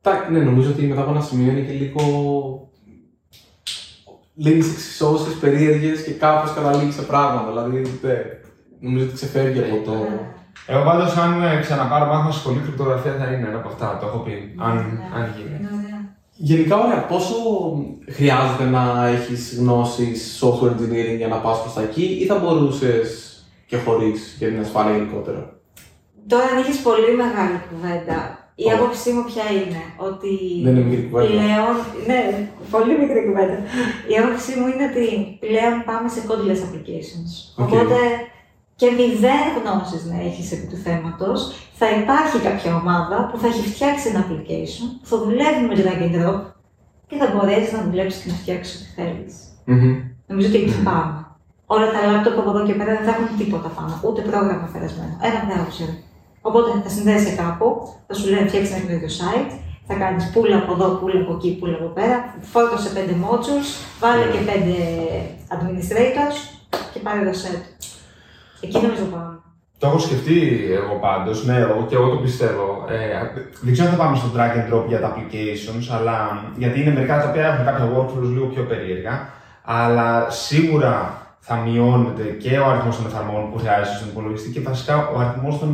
Τα- Ναι, νομίζω ότι μετά από ένα σημείο είναι και λίγο. Λίγε εξισώσεις περίεργες και κάπως καταλήγεις σε πράγματα. Δηλαδή, δεν- νομίζω ότι ξεφεύγει από το. Ναι. Εγώ πάντως, αν ε, ξαναπάρω μάθημα στη σχολή, κρυπτογραφία θα είναι ένα από αυτά. Το έχω πει. Αν, Ναι. αν γίνει. Είναι ωραία. Γενικά, ωραία, πόσο χρειάζεται να έχεις γνώσεις software engineering για να πας προς τα εκεί, ή θα μπορούσες και χωρίς για την ασφάλεια γενικότερα. Τώρα ανοίγεις πολύ μεγάλη κουβέντα. Η Ωραία. άποψή μου ποια είναι, ότι Δεν είναι μικρή κουβέντα. πλέον, ναι, πολύ μικρή κουβέντα. Η άποψή μου είναι ότι πλέον πάμε σε codeless applications. Οκ. Οπότε και μηδέν γνώσεις να έχεις επί του θέματος, θα υπάρχει κάποια ομάδα που θα έχει φτιάξει ένα application, που θα δουλεύει με drag and drop και θα μπορέσεις να δουλέψεις και να φτιάξεις ό,τι θέλεις. Μμμ. Νομίζω ότι εκεί πάμε. Όλα τα laptop από εδώ και πέρα δεν θα έχουν τίποτα πάνω, ούτε πρόγραμμα περασμένο. Ένα browser. Οπότε θα συνδέσει κάπου, θα σου λέει φτιάξεις ένα καινούριο site, θα κάνεις pull από εδώ, pull από εκεί, pull από πέρα, φόρτωσε πέντε modules, βάλε και πέντε administrators και πάρε το set. Εκεί νομίζω πάμε. Το έχω σκεφτεί εγώ πάντως, ναι, εγώ και εγώ το πιστεύω. Ε, δεν ξέρω αν θα πάμε στο drag and drop για τα applications, αλλά γιατί είναι μερικά τα οποία έχουν κάποια workflows λίγο πιο περίεργα. Αλλά σίγουρα θα μειώνεται και ο αριθμός των εφαρμογών που χρειάζεσαι στον υπολογιστή και βασικά ο αριθμός των.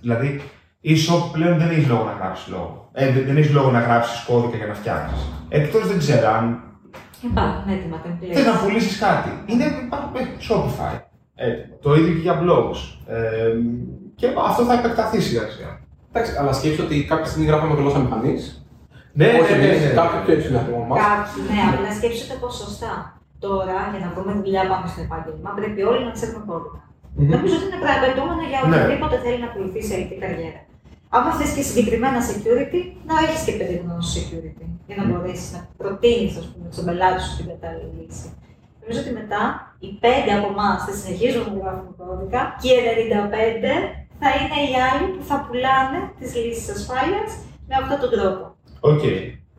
Δηλαδή, η shop πλέον δεν έχει λόγο να γράψει λόγο. Ε, δεν, δεν έχει λόγο να γράψεις κώδικα για να φτιάξεις. Εκτός δεν ξέρω αν Υπάρχουν έτοιμα templates. Θε να πουλήσεις κάτι. Είναι υπάρχουν ε, Shopify. Έτοιμο. Το ίδιο και για blogs. Ε, και αυτό θα επεκταθεί σιγά σιγά. Εντάξει, αλλά σκέψτε ότι κάποια στιγμή γράφαμε γλώσσα μηχανής. Ναι, Όχι ναι, ναι, εμείς, ναι. κάποιο πιο υψηλό από εμάς. Κάποιοι, ναι, αλλά σκέψτε τα ποσοστά. Τώρα, για να βρούμε δουλειά πάμε στο επάγγελμα, πρέπει όλοι να ξέρουμε κώδικα. Νομίζω ότι είναι προαπαιτούμενο για Ναι. οποιοδήποτε θέλει να ακολουθήσει IT καριέρα. Άμα θες και συγκεκριμένα security, να έχεις και πέντε γνώσει security για να μπορέσεις να προτείνεις στον πελάτη σου την κατάλληλη λύση. Νομίζω ότι μετά οι πέντε από εμάς θα συνεχίζουν να γράφουν κώδικα και οι 95 θα είναι οι άλλοι που θα πουλάνε τις λύσεις ασφάλειας με αυτόν τον τρόπο. Οκ.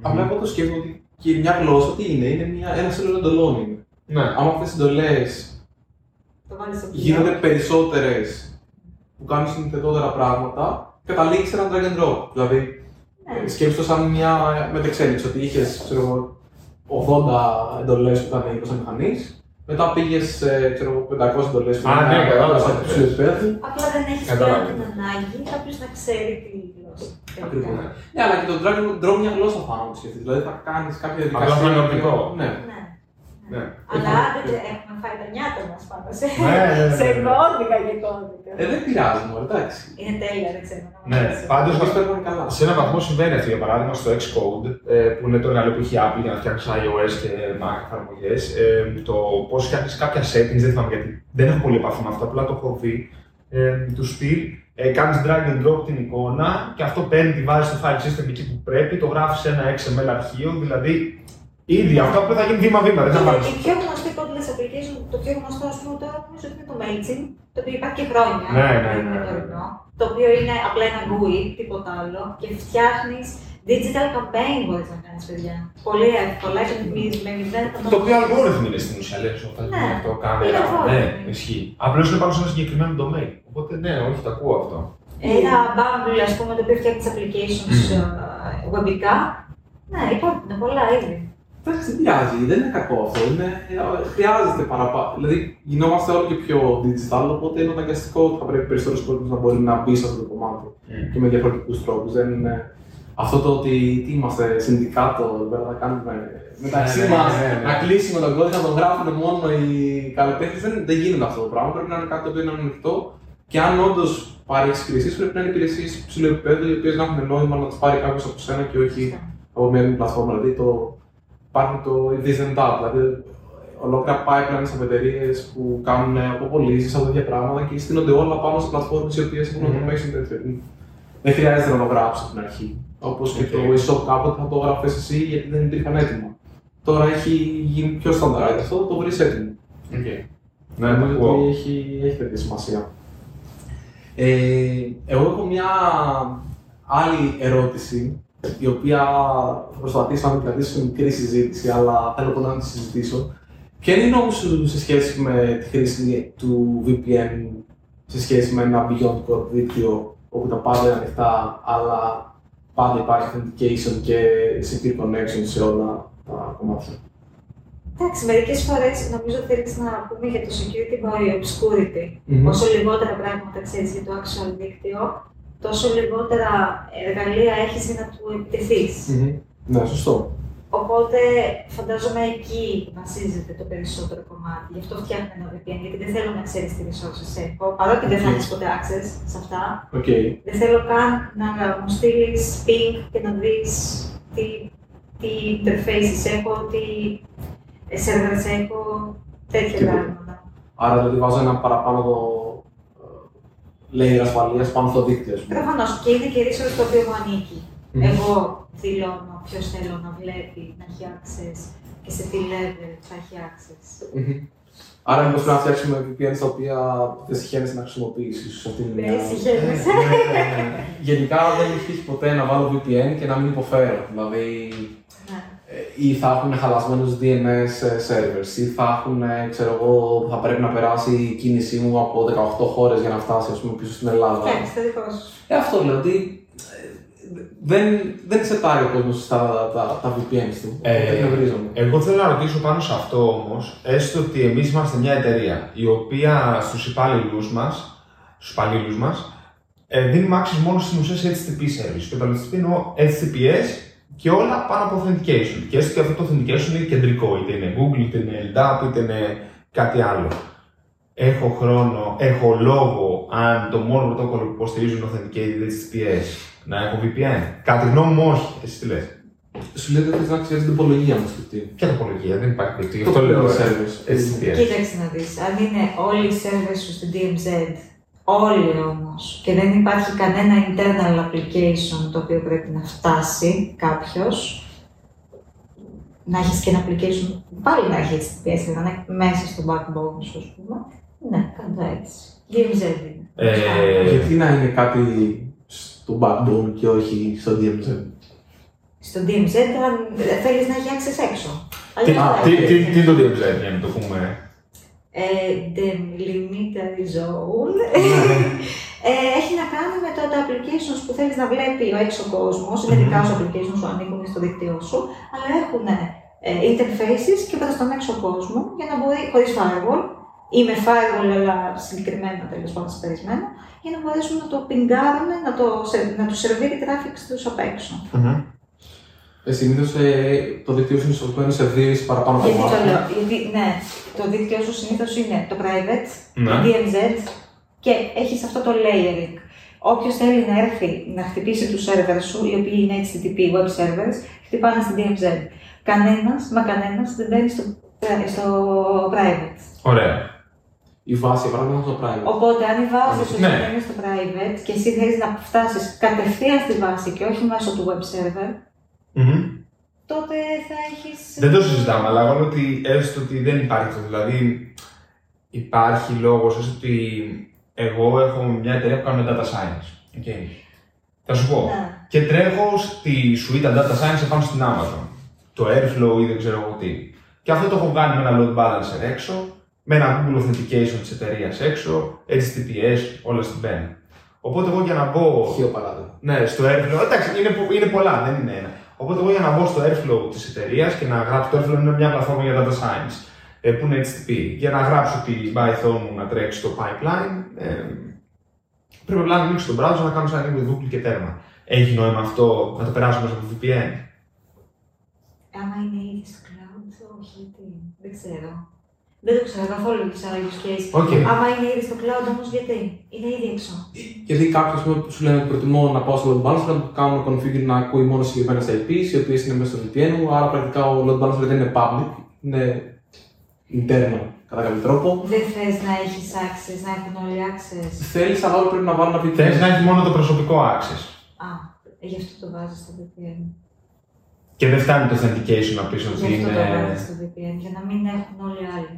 Απλά εγώ το σκέφτομαι ότι και μια γλώσσα τι είναι, είναι μια, ένα σύνολο εντολών. Είναι. Ναι. Άμα αυτές οι εντολές Το βάλεις στο γίνονται περισσότερες που κάνουν συνθετότερα πράγματα, καταλήγει σε ένα drag and drop. Δηλαδή, Ναι. σκέψου το σαν μια μετεξέλιξη, ότι είχες 80 εντολές που ήταν 20 μηχανής, μετά πήγες σε ξέρω, εγώ, 500 εντολές που Α, ναι, κατάλαβα. ήταν υψηλού επιπέδου. Απλά δεν έχεις Κατάλαβα. πλέον την ανάγκη κάποιος να ξέρει τη γλώσσα. Ακριβώς. Ναι, αλλά και το drag and drop μια γλώσσα πάνω μου σκεφτείς. Δηλαδή θα κάνεις κάποια Απλά θα είναι οπτικό. Ναι. Ναι. Ναι. Αλλά δεν έχουμε φάει τα νιάτα μας πάνω σε, Ναι, ναι, ναι, σε ναι. κώδικα και κώδικα. Ε, δεν πειράζει μου, εντάξει. Είναι τέλεια, δεν ξέρω. να Ναι, μου αρέσει. πάντως Μας παίρνουν καλά. σε έναν βαθμό συμβαίνει αυτό. Για παράδειγμα, στο Xcode, ε, που είναι το εργαλείο που έχει η Apple για να φτιάξει iOS και Mac εφαρμογές, ε, το πώς φτιάχνεις κάποια settings, δεν θυμάμαι γιατί δεν έχω πολύ επαφή με αυτό, απλά το έχω δει. Ε, του στυλ, ε, κάνεις drag and drop την εικόνα και αυτό παίρνει, τη βάζεις στο file system εκεί που πρέπει, το γράφεις σε ένα XML αρχείο, δηλαδή ήδη αυτό απλά θα γίνει βήμα-βήμα. Δεν θα πάρει. Η πιο γνωστή codeless application, το πιο γνωστό ας πούμε τώρα νομίζω ότι είναι το MailChimp, το οποίο υπάρχει και χρόνια. Ναι, ναι, δεν ναι, είναι ναι. τωρινό, Το οποίο είναι απλά ένα GUI, τίποτα άλλο, και φτιάχνει digital campaign μπορεί να κάνει, παιδιά. Πολύ εύκολα και με με μηδέν Το οποίο αλγόριθμο είναι στην ουσία, λέει, όταν Ναι, γίνει αυτό, κάμερα. είναι Ναι, αλγόριθμο. ισχύει. Απλώ είναι πάνω σε ένα συγκεκριμένο domain. Οπότε ναι, όχι, το ακούω αυτό. Ένα Bumble, ας πούμε, το οποίο φτιάχνει τις applications ε, webικά. Ναι, υπάρχουν πολλά ήδη. Εντάξει, δεν πειράζει, δεν είναι κακό αυτό. Είναι, χρειάζεται παραπάνω. Δηλαδή, γινόμαστε όλο και πιο digital, οπότε είναι αναγκαστικό ότι θα πρέπει περισσότερος κόσμος να μπορεί να μπει σε αυτό το κομμάτι και με διαφορετικούς τρόπους. Δεν είναι αυτό το ότι τι είμαστε, συνδικάτο, εδώ πέρα θα κάνουμε μεταξύ Ναι, ναι, μας ναι, ναι. να κλείσουμε τον κώδικα, να τον γράφουν μόνο οι καλλιτέχνες. Δεν, δεν γίνεται αυτό το πράγμα. Πρέπει να είναι κάτι το οποίο είναι ανοιχτό και αν όντως παρέχει υπηρεσίες, πρέπει να είναι υπηρεσίες υψηλού επίπεδου, οι οποίες να έχουν νόημα να τις πάρει κάποιος από σένα και όχι από μια άλλη πλατφόρμα. Δηλαδή το, υπάρχει το this and that, δηλαδή ολόκληρα pipelines από εταιρείες που κάνουν αποπολίσει από τέτοια πράγματα και στείνονται όλα πάνω σε πλατφόρμες οι οποίες έχουν Μμμ. automation τέτοιο. Δεν χρειάζεται να το γράψεις από την αρχή. Όπως και το Οκ. e-shop κάποτε θα το γράφεις εσύ γιατί δεν υπήρχαν έτοιμα. Τώρα έχει γίνει πιο στάνταρ αυτό, το βρεις έτοιμο. Ναι, το Νομίζω ακούω. ότι έχει, έχει τέτοια σημασία. Ε, εγώ έχω μια άλλη ερώτηση, η οποία θα προσπαθήσω να την κρατήσω σε μικρή συζήτηση, αλλά θέλω πολύ να τη συζητήσω. Ποια είναι η γνώμη σου σε σχέση με τη χρήση του VPN σε σχέση με ένα BeyondCorp δίκτυο όπου τα πάντα είναι ανοιχτά, αλλά πάντα υπάρχει authentication και secure connection σε όλα τα κομμάτια; Εντάξει, μερικές φορές νομίζω ότι θέλεις να πούμε για το security by obscurity. Μμμ. Όσο λιγότερα πράγματα ξέρεις για το actual δίκτυο, τόσο λιγότερα εργαλεία έχεις για να του επιτεθείς. Μμμ. Ναι, σωστό. Οπότε φαντάζομαι εκεί βασίζεται το περισσότερο κομμάτι. Γι' αυτό φτιάχνω ένα VPN, γιατί δεν θέλω να ξέρεις τι resources έχω. Παρότι δεν θα Οκ. έχεις ποτέ access σε αυτά, Οκ. δεν θέλω καν να μου στείλεις ping και να δεις τι, τι interfaces έχω, τι servers έχω, τέτοια Τίποτα. πράγματα. Άρα δηλαδή βάζω ένα παραπάνω το ε, layer ασφαλείας πάνω στο δίκτυο. ας πούμε. Προφανώς και είναι και resource το οποίο μου ανήκει. Μμμ. Εγώ δηλώνω ποιος θέλω να βλέπει, να έχει access και σε τι level θα έχει access. Μμμ. Άρα μήπως πρέπει να φτιάξουμε VPN στα οποία δεν συχαίνεσαι να χρησιμοποιήσεις. ίσως Αυτή είναι μια... Δεν συγχαίρεσαι. Γενικά δεν έχει τύχει ποτέ να βάλω VPN και να μην υποφέρω. Δηλαδή Ναι. ε, ή θα έχουν χαλασμένους DNS servers ή θα έχουν, ε, ξέρω εγώ, θα πρέπει να περάσει η κίνησή μου από 18 χώρες για να φτάσει ας πούμε, πίσω στην Ελλάδα. Φτιάξεις το δικό σου. Ε, αυτό λέω ότι ε, δεν, δεν σετάρει ο κόσμος στα τα, τα VPN του. Ε, Οπότε εκνευρίζομαι. Εγώ θέλω να ρωτήσω πάνω σε αυτό όμως, έστω ότι εμείς είμαστε μια εταιρεία η οποία στους υπαλλήλου μας, στους υπαλλήλους μας, ε, δίνουμε access μόνο στην ουσία σε HTTP service. Και όταν HTTP εννοώ HTTPS και όλα πάνω από authentication. Και έστω και αυτό το authentication είναι κεντρικό, είτε είναι Google, είτε είναι LDAP, είτε είναι κάτι άλλο. Έχω χρόνο, έχω λόγο αν το μόνο πρωτόκολλο που υποστηρίζουν authenticated HTTPS να έχω VPN. Κατά τη γνώμη μου, όχι. Εσύ τι λες; Σου λέει ότι θες να ξέρεις την υπολογία μας του τι. Ποια τοπολογία, δεν υπάρχει δίκτυο. Γι' Το αυτό λέω. Google ε, service. HTTPS. Κοίταξε να δεις, αν είναι όλοι οι servers σου στην DMZ, όλοι όμως, και δεν υπάρχει κανένα internal application το οποίο πρέπει να φτάσει κάποιος, να έχεις και ένα application που πάλι να έχεις HTTPS, δηλαδή να είναι μέσα στο backbone σου, ας πούμε, ναι, κάτω έτσι. DMZ είναι. Ε, Γιατί να είναι κάτι στο backbone και όχι στο DMZ. Στο DMZ αν θέλεις να έχει access έξω. Τι, Αλλιώς τι, δεν τι, έχει. τι είναι το DMZ, για να το πούμε; Ε, Delimiter Zone. Ε, έχει να κάνει με το, τα applications που θέλεις να βλέπει ο έξω κόσμος, είναι δικά σου applications που ανήκουν στο δίκτυό σου, αλλά έχουν ε, interfaces και προς τον έξω κόσμο για να μπορεί, χωρίς firewall, ή με firewall αλλά συγκεκριμένα τέλος πάντων συσπερισμένα, για να μπορέσουν να το πιγκάρουν, να το, σε- να του σερβίρει traffic στους απ' έξω. Ε, Συνήθως το δίκτυο σου είναι σωσμένο σε δύο ή σε παραπάνω Γιατί το κομμάτια. λέω, γιατί ναι, το δίκτυο σου συνήθως είναι το private, Ναι. DMZ και έχεις αυτό το layering. Όποιος θέλει να έρθει να χτυπήσει τους servers σου, οι οποίοι είναι HTTP web servers, χτυπάνε στην DMZ. Κανένας, μα κανένας δεν μπαίνει στο, στο private. Ωραία. Η βάση, για παράδειγμα, είναι στο private. Οπότε, αν η βάση σου Ναι. είναι στο private και εσύ θέλεις να φτάσεις κατευθείαν στη βάση και όχι μέσω του web server, Μμμ. τότε θα έχει. Δεν το συζητάμε, αλλά εγώ λέω ότι έστω ότι δεν υπάρχει αυτό. Δηλαδή, υπάρχει λόγος έστω ότι εγώ έχω μια εταιρεία που κάνω data science. Okay. Θα σου πω. Ναι. Και τρέχω στη suite data science επάνω στην Amazon. Το Airflow ή δεν ξέρω εγώ τι. Και αυτό το έχω κάνει με ένα load balancer έξω, με ένα Google Authentication της εταιρείας έξω, HTTPS, όλα στην μπαίνουν. Οπότε εγώ για να μπω Χείο παράδειγμα. ναι, στο Airflow. Εντάξει, είναι, πο- είναι πολλά, δεν είναι ένα. Οπότε εγώ για να μπω στο Airflow της εταιρείας και να γράψω. Το Airflow είναι μια πλατφόρμα για data science ε, που είναι HTTP. Για να γράψω την Python μου να τρέξει στο pipeline, ε, πρέπει απλά να ανοίξω τον browser να κάνω σαν ανοίγω Google και τέρμα. Έχει νόημα αυτό να το περάσω μέσα από VPN; Άμα είναι ήδη στο cloud, όχι, γιατί. Δεν ξέρω. Δεν το ξέρω καθόλου σε άλλα use case. Οκ. Άμα είναι ήδη στο cloud όμως, γιατί; Είναι ήδη έξω. Γιατί κάποιος που σου λένε ότι προτιμώ να πάω στο load balancer να του κάνω configure να ακούει μόνο συγκεκριμένες IPs, οι οποίες είναι μέσα στο VPN μου, άρα πρακτικά ο load balancer δεν είναι public, είναι internal κατά κάποιο τρόπο. Δεν θες να έχεις access, να έχουν όλοι access; Θέλεις, αλλά όλοι πρέπει να βάλουν ένα VPN. Θε να έχεις μόνο το προσωπικό access. Α, γι' αυτό το βάζεις στο VPN. Και δεν φτάνει το authentication να πεις ότι Γι' αυτό το είναι. βάζεις στο VPN, για να μην έχουν όλοι οι άλλοι.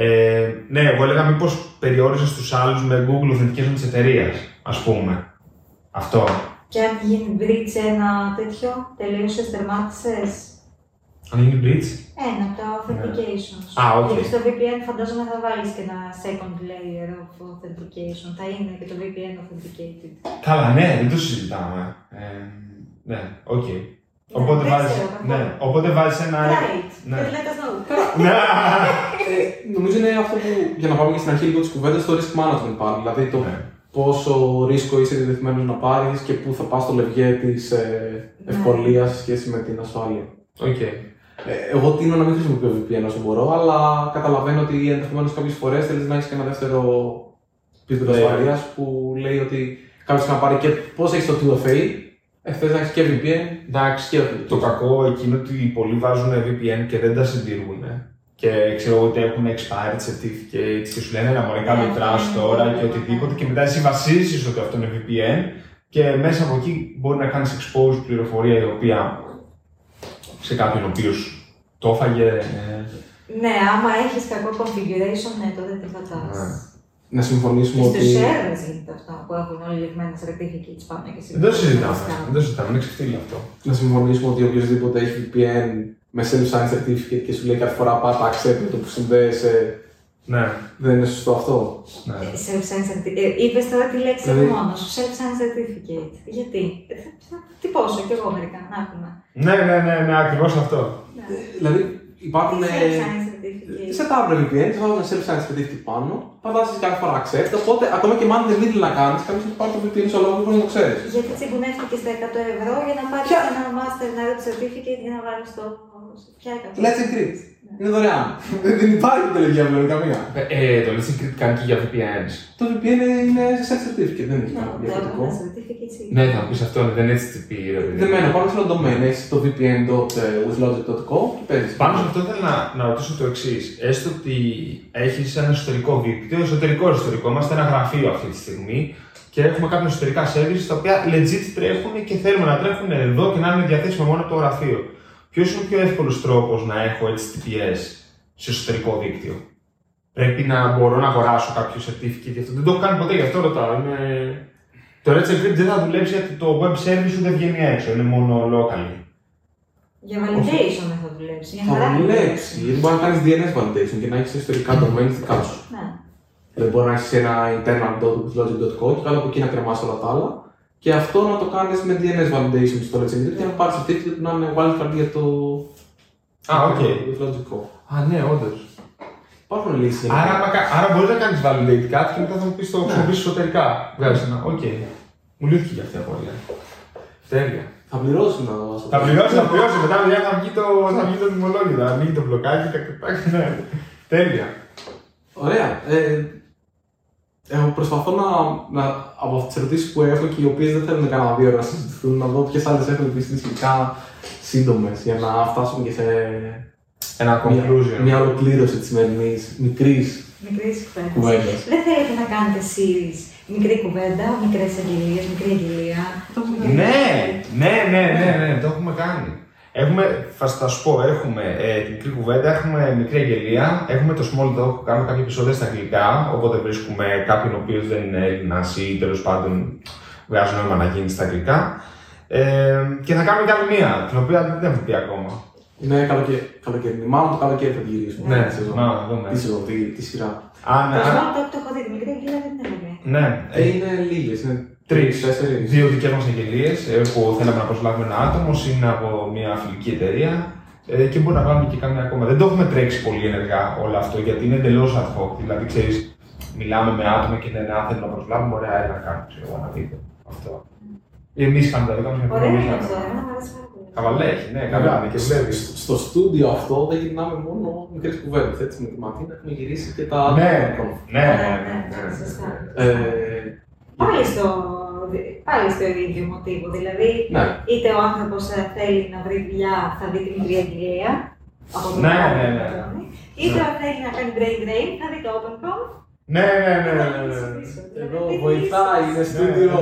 Ε, ναι, εγώ έλεγα μήπως περιόριζες τους άλλους με Google authentication τη εταιρεία, ας πούμε. Αυτό. Και αν γίνει bridge ένα τέτοιο, τελείωσες, τερμάτισες; Αν γίνει bridge; Ένα από τα authentications. Α, οκ. Γιατί στο VPN φαντάζομαι θα βάλεις και ένα second layer of authentication. Θα είναι και το VPN authenticated. Καλά, ναι, δεν το συζητάμε. Ε, ναι, οκ. Οπότε δεν βάζεις, ξέρω καθόλου. ναι, οπότε βάζεις ένα... Right. ναι. Δεν let us know. Ναι. Ε, νομίζω είναι αυτό που, για να πάμε και στην αρχή λίγο της κουβέντας, το risk management πάλι. Δηλαδή το Ναι. πόσο ρίσκο είσαι διατεθειμένος να πάρεις και πού θα πας στο λευγέ της Ναι. ευκολίας σε σχέση με την ασφάλεια. Οκ. Ε, εγώ τείνω να μην χρησιμοποιώ VPN όσο μπορώ, αλλά καταλαβαίνω ότι ενδεχομένως κάποιες φορές θέλεις να έχεις και ένα δεύτερο επίπεδο Ναι. ασφαλείας που λέει ότι κάποιος να πάρει και πώς έχεις το 2FA, ε, θες να έχεις και VPN Εντάξει, και authentication. το κακό εκείνο ότι πολλοί βάζουν VPN και δεν τα συντηρούν. Και ξέρω ότι έχουν expired certificates και σου λένε να μωρέ κάνω Ναι, trust ναι, τώρα ναι, και ναι, οτιδήποτε ναι. και μετά εσύ βασίζεις ότι αυτό είναι VPN και μέσα από εκεί μπορεί να κάνεις expose πληροφορία η οποία σε κάποιον ο οποίος το έφαγε. ε, Ναι, άμα έχεις κακό configuration, ναι, τότε τι θα Ναι. κάνει. Να συμφωνήσουμε Και ότι. στου servers γίνεται αυτό που έχουν όλοι λεγμένα certificates πάνω και Δεν το συζητάμε. Δεν το συζητάμε, είναι ξεφτύλι αυτό. Να συμφωνήσουμε ότι οποιοδήποτε έχει VPN με self-signed certificate και σου λέει κάθε φορά πάτα accept με το που συνδέεσαι, Ναι, δεν είναι σωστό αυτό; ναι. Self-signed certificate. Είπες τώρα τη λέξη Δηλαδή- μόνος σου. Self-signed certificate. Γιατί; Ε, θα- θα τυπώσω κι εγώ μερικά να έχουμε. Ναι, ναι, ναι, ναι, ακριβώς αυτό. Ναι. Δηλαδή υπάρχουν. Self-signed certificate. Σε τα VPN, θα βάλουν self-signed certificate πάνω, πατάς κάθε φορά accept, οπότε ακόμα και αν δεν ήθελε να κάνεις, κάποιος έχει πάρει το VPN στο λόγο που να το ξέρεις. Γιατί τσιγκουνεύτηκε στα 100 ευρώ για να πάρεις Ποια; ένα master narrow certificate για να βάλεις το. Ποια 100. Let's encrypt. Είναι δωρεάν. Δεν δεν υπάρχει τελεγία πλέον καμία. Ε, το Let's Encrypt κάνει και για VPNs. Το VPN είναι self-certificate, δεν έχει Ναι, κανένα το διαφορετικό. έβαλα certificate σίγουρα. Ναι, θα πεις αυτό, δεν είναι HTTP, ρε παιδί. Δεν μένω πάνω σε ένα domain, έχει το vpn.withlogic.com και παίζεις. Πάνω σε αυτό θέλω να, να ρωτήσω το εξής. Έστω ότι έχεις ένα εσωτερικό δίκτυο, εσωτερικό εσωτερικό, είμαστε ένα γραφείο αυτή τη στιγμή και έχουμε κάποια εσωτερικά services τα οποία legit τρέχουν και θέλουμε να τρέχουν εδώ και να είναι διαθέσιμα μόνο από το γραφείο. Ποιος είναι ο πιο εύκολος τρόπος να έχω HTTPS σε εσωτερικό δίκτυο; Πρέπει να μπορώ να αγοράσω κάποιο certificate γι' αυτό. Δεν το έχω κάνει ποτέ, γι' αυτό ρωτάω. Είναι... Το Let's Encrypt δεν θα δουλέψει γιατί το web service σου δεν βγαίνει έξω, είναι μόνο local. Για validation δεν θα δουλέψει. Για Θα χαρά δουλέψει, γιατί μπορεί να κάνεις DNS validation και να έχεις ιστορικά domains δικά σου. Ναι. Δηλαδή μπορεί να έχεις ένα internal.withlogic.com και κάτω από εκεί να κρεμάσει όλα τα άλλα και αυτό να το κάνεις με DNS validation στο Let's Encrypt και να πάρεις certificate που να είναι wildcard για το. Α, οκ. Withlogic.com. Α, ναι, όντως. Υπάρχουν λύσεις. Άρα, άμα κα- άρα μπορείς να κάνεις validate κάτι και μετά θα μου πεις το Ναι. χρησιμοποιήσεις εσωτερικά. Βγάζεις ένα. Οκ. Μου λύθηκε για αυτή η απορία. Τέλεια. Θα πληρώσει να δώσω. Θα πληρώσεις, θα πληρώσεις. Μετά παιδιά, θα βγει το, θα βγει το τιμολόγιο. Θα ανοίγει το μπλοκάκι. Τα, τα, ναι. Τέλεια. Ωραία. Ε, εγώ προσπαθώ να, να από τις ερωτήσεις που έχω και οι οποίες δεν θέλουν κανένα δύο ώρα να συζητηθούν, να δω ποιες άλλες έχουν επίσης σχετικά σύντομες για να φτάσουμε και σε Ένα μια, conclusion. μια ολοκλήρωση της σημερινής μικρής Μικρής κουβέντας. κουβέντας. Δεν θέλετε να κάνετε series. Μικρή κουβέντα, μικρές αγγελίε, μικρή αγγελία. Ναι, ναι, ναι, ναι, ναι, το έχουμε κάνει. Έχουμε, θα θα σου πω, έχουμε ε, την μικρή κουβέντα, έχουμε μικρή αγγελία, έχουμε το small talk που κάνουμε κάποια επεισόδια στα αγγλικά, οπότε βρίσκουμε κάποιον ο οποίος δεν είναι Έλληνας ή τέλος πάντων βγάζει νόημα να γίνει στα αγγλικά. Ε, και θα κάνουμε κι άλλη μία, την οποία δεν έχουμε πει ακόμα. Είναι καλοκαίρι. καλοκαιρινή. Μάλλον το καλοκαίρι θα τη γυρίσουμε. Ναι, τη σεζόν. να δούμε. Τη σεζόν, τη, τη σειρά. Α, ναι, Το α, small talk το έχω δει, τη μικρή αγγελία δεν την έλεγε. Ναι, Και είναι λίγες. Είναι Τρεις. τέσσερις. Δύο δικές μας αγγελίε που θέλαμε να προσλάβουμε ένα άτομο, είναι από μια φιλική εταιρεία ε, και μπορεί να βάλουμε και κάμια ακόμα. Δεν το έχουμε τρέξει πολύ ενεργά όλο αυτό γιατί είναι εντελώς ad hoc. Δηλαδή, ξέρεις, μιλάμε με άτομα και λένε Αν θέλουμε να προσλάβουμε, ωραία, έλα να κάνουμε. Ξέρω εγώ να δείτε. Αυτό. Εμείς κάνουμε τα δικά μας Ωραία είναι για αυτό, να εμένα μου αρέσει πάρα πολύ. Καβαλέ έχει, ναι, καλά είναι και βλέπει. Στο- Στο στούντιο αυτό δεν γυρνάμε μόνο μικρές κουβέντες. Έτσι, με τη Ματίνα έχουμε γυρίσει και τα. Ναι, μικρόφωνα. ναι, ναι, Ναι, ναι, ναι, ναι, σωστά. ναι. Ε, Πάλι στο, πάλι στο ίδιο μοτίβο. Δηλαδή, ναι. είτε ο άνθρωπος θέλει να βρει δουλειά, θα δει τη μικρή αγγελία. Από το Ναι, μεγάλο ναι, ναι. πατρόνι, Είτε θέλει να κάνει brain drain, θα δει το open com. Ναι, ναι, ναι, ναι, ναι, ναι. Εδώ βοηθάει, είναι στούντιο.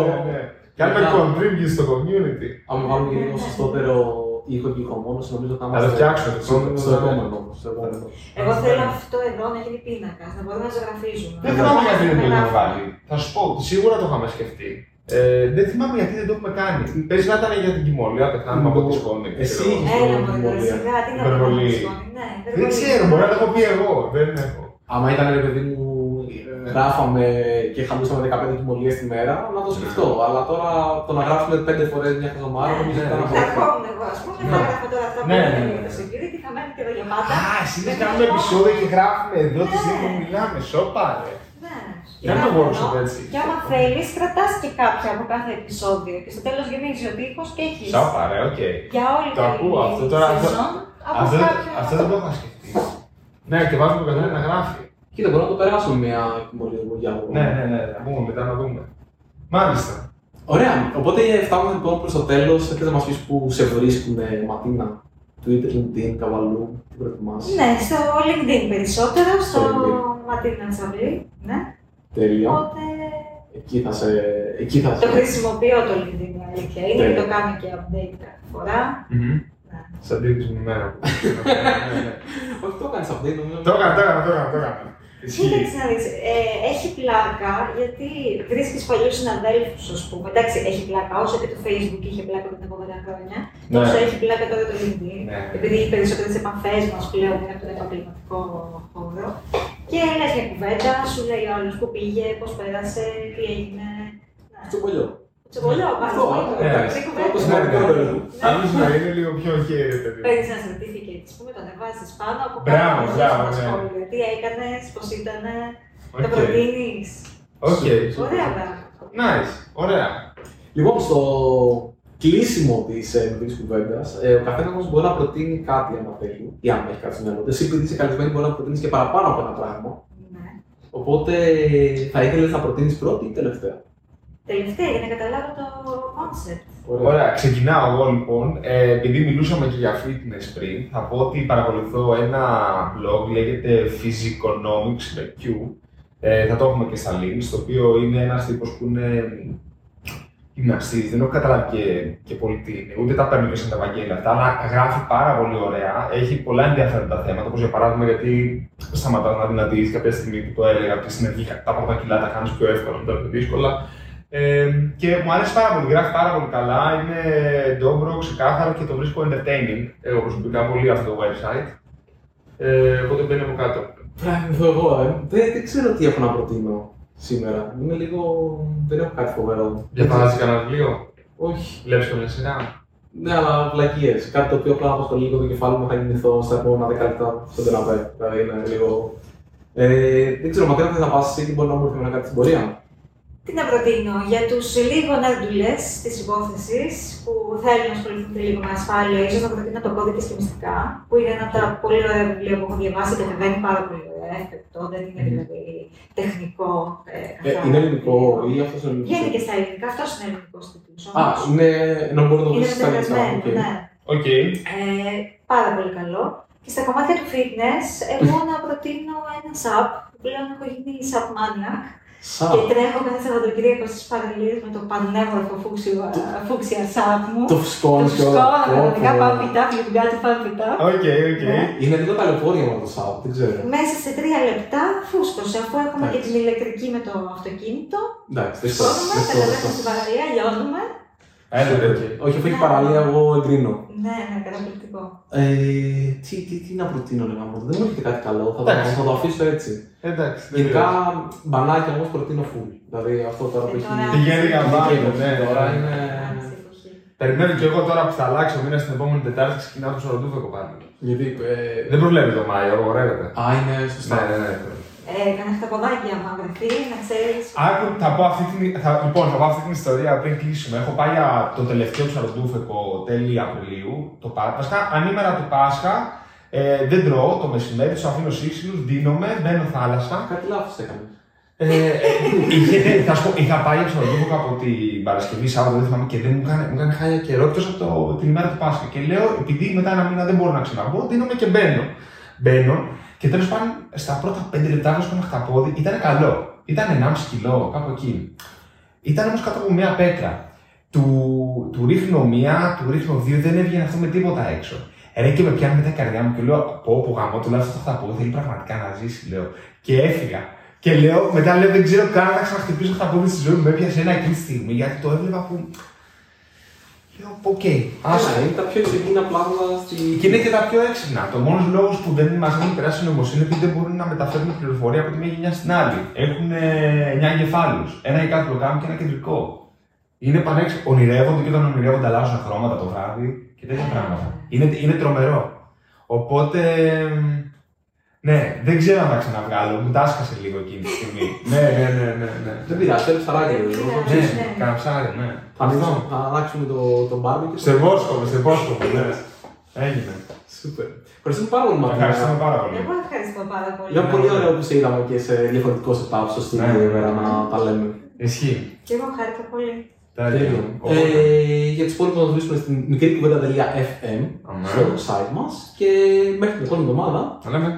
Ναι, ναι, ναι. Κάνουμε Μετά- contribute στο community. Αν βάλουμε και λίγο σωστότερο ήχο και ηχομόνωση, νομίζω θα Θα το φτιάξουμε το στο, επόμενο, στο ναι. επόμενο. στο επόμενο. Εγώ θέλω αυτό εδώ να γίνει πίνακα, να μπορούμε να ζωγραφίζουμε. Δεν θυμάμαι γιατί δεν το έχουμε βάλει. Θα σου πω, σίγουρα το είχαμε σκεφτεί. Ε, δεν θυμάμαι γιατί δεν το έχουμε κάνει. Παίζει να ήταν για την κοιμωλία, πεθάνουμε από τη σκόνη. Εσύ ξέρω. είχες Έλα την μου, υπομονή. σιγά, τι να Υπερβολή. πούμε. Ναι, Δεν υπερβολή. ξέρω, μπορεί να το έχω πει εγώ. Δεν έχω. Άμα ήταν ρε παιδί μου, ε, γράφαμε και χαμίσαμε 15 κοιμωλίες τη μέρα, να το σκεφτώ. Αλλά τώρα το να γράψουμε 5 φορές μια εβδομάδα, νομίζω Ναι, ήταν ναι. Θα απόλυτο. ερχόμουν εγώ, ας πούμε, θα γράφω τώρα αυτά που Ναι, είναι ναι, για ναι. το security, θα μένει και εδώ για πάντα. Α, εσύ δεν κάνουμε επεισόδιο και γράφουμε εδώ τη Ναι. στιγμή που μιλάμε. Σοπα, ρε. Ναι. Κάνουμε Γράφω workshop εδώ. έτσι. Και άμα θέλεις, κρατάς και κάποια από κάθε επεισόδιο. Και στο τέλος γεμίζει ο τείχο και έχεις. Σοπα, ρε, οκ. Για όλη Το την ακούω αυτό τώρα, αυτό- σεζόν, από Αυτό, κάποιο- αυτό δεν το είχα σκεφτεί. Ναι, και βάζουμε τον καθένα να γράφει. Κοίτα, μπορούμε να το περάσουμε μια κοιμωλία εγώ για άλλο. Ναι, ναι, ναι, θα πούμε μετά να δούμε. Μάλιστα. Ωραία, οπότε φτάνουμε λοιπόν προς το τέλος. Θέλετε να μας πεις που σε βρίσκουν Ματίνα, Twitter, LinkedIn, Καβαλού, τι προτιμά. Ναι, στο LinkedIn περισσότερο, στο Στο LinkedIn. Ματίνα Τσαβλή. Ναι. Τέλεια. Οπότε Εκεί θα σε. Εκεί θα το σε. χρησιμοποιώ το LinkedIn η αλήθεια είναι και Τέλεια. το κάνω και update κάθε φορά. Ναι. Σαν τίτλο μου μέρα. Όχι, το έκανες update, νομίζω. Το έκανα, το έκανα, το έκανα, το έκανα. Κοίταξε να δεις, ε, έχει πλάκα γιατί βρίσκεις παλιούς συναδέλφους, ας πούμε. Εντάξει, έχει πλάκα όσο και το Facebook είχε πλάκα πριν από 10 χρόνια. Ναι. Τόσο έχει πλάκα τώρα το LinkedIn. Ναι. Επειδή οι περισσότερες επαφές μας πλέον είναι από τον επαγγελματικό χώρο. Και λες μια κουβέντα, σου λέει ο άλλος που πήγε, πώς πέρασε, τι έγινε. Ναι. Στο πολιό. Τσεβολιό, Αυτό, πάλι. Ναι. Αυτή η κουβέντα. Το σημαντικό Ναι, ναι. παιδί. Άλλος να είναι λίγο πιο ok, ρε παιδί. Παίρνει ένα certificate, ας πούμε, το ανεβάζεις πάνω από Μπράβο, κάτω, μπράβο, στα ναι. σχόλια. Τι έκανες, πώς ήταν, το Οκ. προτείνεις. Οκ. Ωραία πράγματα. Nice, ωραία. Λοιπόν, στο κλείσιμο της ε, μικρή κουβέντας, ε, ο καθένας μας μπορεί να προτείνει κάτι αν θέλει, ή αν έχει κάτι στο μυαλό του. Εσύ, επειδή είσαι καλεσμένη, μπορεί να προτείνεις και παραπάνω από ένα πράγμα. Ναι. Οπότε θα ήθελες να προτείνεις πρώτη ή τελευταία; Τελευταία, για να καταλάβω το concept. Ωραία, ξεκινάω εγώ λοιπόν. Ε, επειδή μιλούσαμε και για fitness πριν, θα πω ότι παρακολουθώ ένα blog, λέγεται Physiconomics με Q. Ε, θα το έχουμε και στα links, το οποίο είναι ένας τύπος που είναι γυμναστής, δεν έχω καταλάβει και, και πολύ τι είναι, ούτε τα παίρνω και σαν τα Ευαγγέλια αυτά, αλλά γράφει πάρα πολύ ωραία, έχει πολλά ενδιαφέροντα θέματα, όπως για παράδειγμα γιατί σταματάς να δυνατήσεις κάποια στιγμή που το έλεγα, και στην αρχή τα πρώτα κιλά τα κάνεις πιο εύκολα, μετά πιο δύσκολα, ε, και μου αρέσει πάρα πολύ, γράφει πάρα πολύ καλά, είναι ντόμπρο, ξεκάθαρο και το βρίσκω entertaining, εγώ προσωπικά πολύ αυτό το website. Ε, οπότε μπαίνει από κάτω. Πράγματι, εγώ, ε. Δεν, δεν ξέρω τι έχω να προτείνω σήμερα. Είμαι λίγο. Δεν έχω κάτι φοβερό. Διαβάζει κανένα βιβλίο, Όχι. βλέπεις καμιά σειρά; Ναι, αλλά βλακίες. Κάτι το οποίο απλά απασχολεί λίγο το κεφάλι μου θα γεννηθώ στα επόμενα 10 λεπτά στον καναπέ. Δηλαδή είναι λίγο. Ε, δεν ξέρω, μακριά δεν θα πας εσύ, τι μπορεί να μου έρθει με κάτι στην πορεία. Τι να προτείνω για τους λίγο νερντουλέ της υπόθεσης που θέλουν να ασχοληθούν και λίγο με ασφάλεια, ίσως να προτείνω το Κώδικες και Μυστικά, που είναι ένα από τα πολύ ωραία βιβλία που έχω διαβάσει και κατεβαίνει πάρα πολύ ωραία. Εφικτό, δεν είναι δηλαδή τεχνικό. Ε, Ε, καθαρά είναι ελληνικό βιβλίο. ή αυτός είναι ελληνικός; Βγαίνει και στα ελληνικά, αυτός είναι ελληνικός τίτλος. Α, είναι. ενώ μπορεί να το είναι βρει στα ελληνικά. μεταφρασμένο, οκ. ναι. Οκ. Ε, πάρα πολύ καλό. Και στα κομμάτια του fitness, εγώ να προτείνω ένα SAP, που πλέον έχω γίνει SAP maniac. Σα. Και τρέχω κάθε Σαββατοκύριακο στις παραλίες με το πανέμορφο φούξιο- φούξια σάπ μου. Το φουσκώνεις Το και όλα. σκόλα, Πω, πραγματικά πω. πάω πιτά, φλιμπιάτι, πάω πιτά. Οκ, οκ. Ναι. Είναι λίγο ταλαιπώρια με το ΣΑΠ, δεν ξέρω. Μέσα σε τρία λεπτά φούσκωσε, αφού έχουμε και Εντάξει. την ηλεκτρική με το αυτοκίνητο. Εντάξει, δεν ξέρω. Φούσκωνουμε, δεν ξέρω κατεβαίνουμε αυτό. στην παραλία, λιώνουμε. Έλα, ρε. Οκ. Όχι, αφού έχει παραλία, εγώ εγκρίνω. Ναι, ναι, καταπληκτικό. Ε, τι, τι, τι να προτείνω, λέγα μου, δεν μου έρχεται κάτι καλό. Θα το, Εντάξει. θα το αφήσω έτσι. Εντάξει. δεν Γενικά, πειράζει. μπανάκια όμως προτείνω full. Δηλαδή αυτό τώρα που Ε, έχει. τώρα- Πηγαίνει για μπάνιο, ναι. Τώρα είναι. Εντάξει, εποχή. Περιμένω κι εγώ τώρα που θα αλλάξει ο μήνας την επόμενη Τετάρτη ξεκινάω το ψαροντούφεκο πάλι. Γιατί. Δεν προβλέπεις το Μάιο, απαγορεύεται. Α, είναι σωστά. Ναι, ναι, ναι. Ε, κανένα χταποδάκι άμα βρεθείς, να ξέρεις. Άκου, θα πω αυτή την, θα, λοιπόν, θα πω αυτή την ιστορία πριν κλείσουμε. Έχω πάει για το τελευταίο ψαροντούφεκο τέλη Απριλίου, το Πάσχα. Ανήμερα του Πάσχα, ε, δεν τρώω το μεσημέρι, τους αφήνω σύξυλους, δίνομαι, μπαίνω θάλασσα. Κάτι λάθος έκανες. Ε, ε, είχε, θα σου πω, είχα πάει για ψαροντούφεκο από την Παρασκευή, Σάββατο, δεν θυμάμαι και δεν μου έκανε, μου έκανε χάλια καιρό εκτός από το, την ημέρα του Πάσχα. Και λέω, επειδή μετά ένα μήνα δεν μπορώ να ξαναμπω, δίνομαι και μπαίνω. Μπαίνω και τέλος πάντων στα πρώτα 5 λεπτά βρίσκω ένα χταπόδι, ήταν καλό. Ήταν 1,5 κιλό, κάπου εκεί. Ήταν όμως κάτω από μια πέτρα. Του, του ρίχνω μία, του ρίχνω δύο, δεν έβγαινε αυτό με τίποτα έξω. Ρε και με πιάνει μετά η καρδιά μου και λέω: Πω, πω γαμό, τουλάχιστον αυτό θα πω. Θέλει πραγματικά να ζήσει, λέω. Και έφυγα. Και λέω, μετά λέω: Δεν ξέρω καν να ξαναχτυπήσω αυτά που στη ζωή μου. Με έπιασε ένα εκείνη τη στιγμή γιατί το έβλεπα που. Λέω: Οκ, άσε. Άρα, είναι τα πιο έξυπνα πράγματα στη. Και είναι και τα πιο έξυπνα. Το μόνος λόγος που δεν μας έχουν περάσει η νοημοσύνη είναι ότι δεν μπορούν να μεταφέρουν πληροφορία από τη μία γενιά στην άλλη. Έχουν 9 εγκεφάλους. Ένα ή κάτι λογάμι και ένα κεντρικό. Είναι πανέξυπνο. Ονειρεύονται και όταν ονειρεύονται αλλάζουν χρώματα το βράδυ και τέτοια πράγματα. Είναι, είναι τρομερό. Οπότε. Ναι, δεν ξέρω αν τα ξαναβγάλω. Μου τα άσκασε λίγο εκείνη τη στιγμή. ναι, ναι, ναι, ναι. ναι. Δεν πειράζει, θέλεις ψαράκι. Δεν ρε, πειράζει. εγώ. Ναι, ναι. κάνα ψάρι, ναι. Θα ανοίξουμε- Θα αλλάξουμε το, το barbecue. Σε βόσκομαι, σε βόσκομαι, ναι. Έγινε. Σούπερ. Ευχαριστούμε πάρα πολύ, Μαρία. Ευχαριστούμε πάρα πολύ. Εγώ ευχαριστώ πάρα πολύ. Ήταν πολύ ωραίο που σε είδαμε και σε διαφορετικό setup στο στούντιο Ναι, εδώ πέρα ναι. να τα λέμε. Ισχύει. Και εγώ χάρηκα πολύ. Τέλειο. Οπότε- Ε, για τους υπόλοιπους να μας βρίσκουμε στην μικρή κουβέντα.fm Αμέ. στο site μας και μέχρι την επόμενη εβδομάδα Τα λέμε.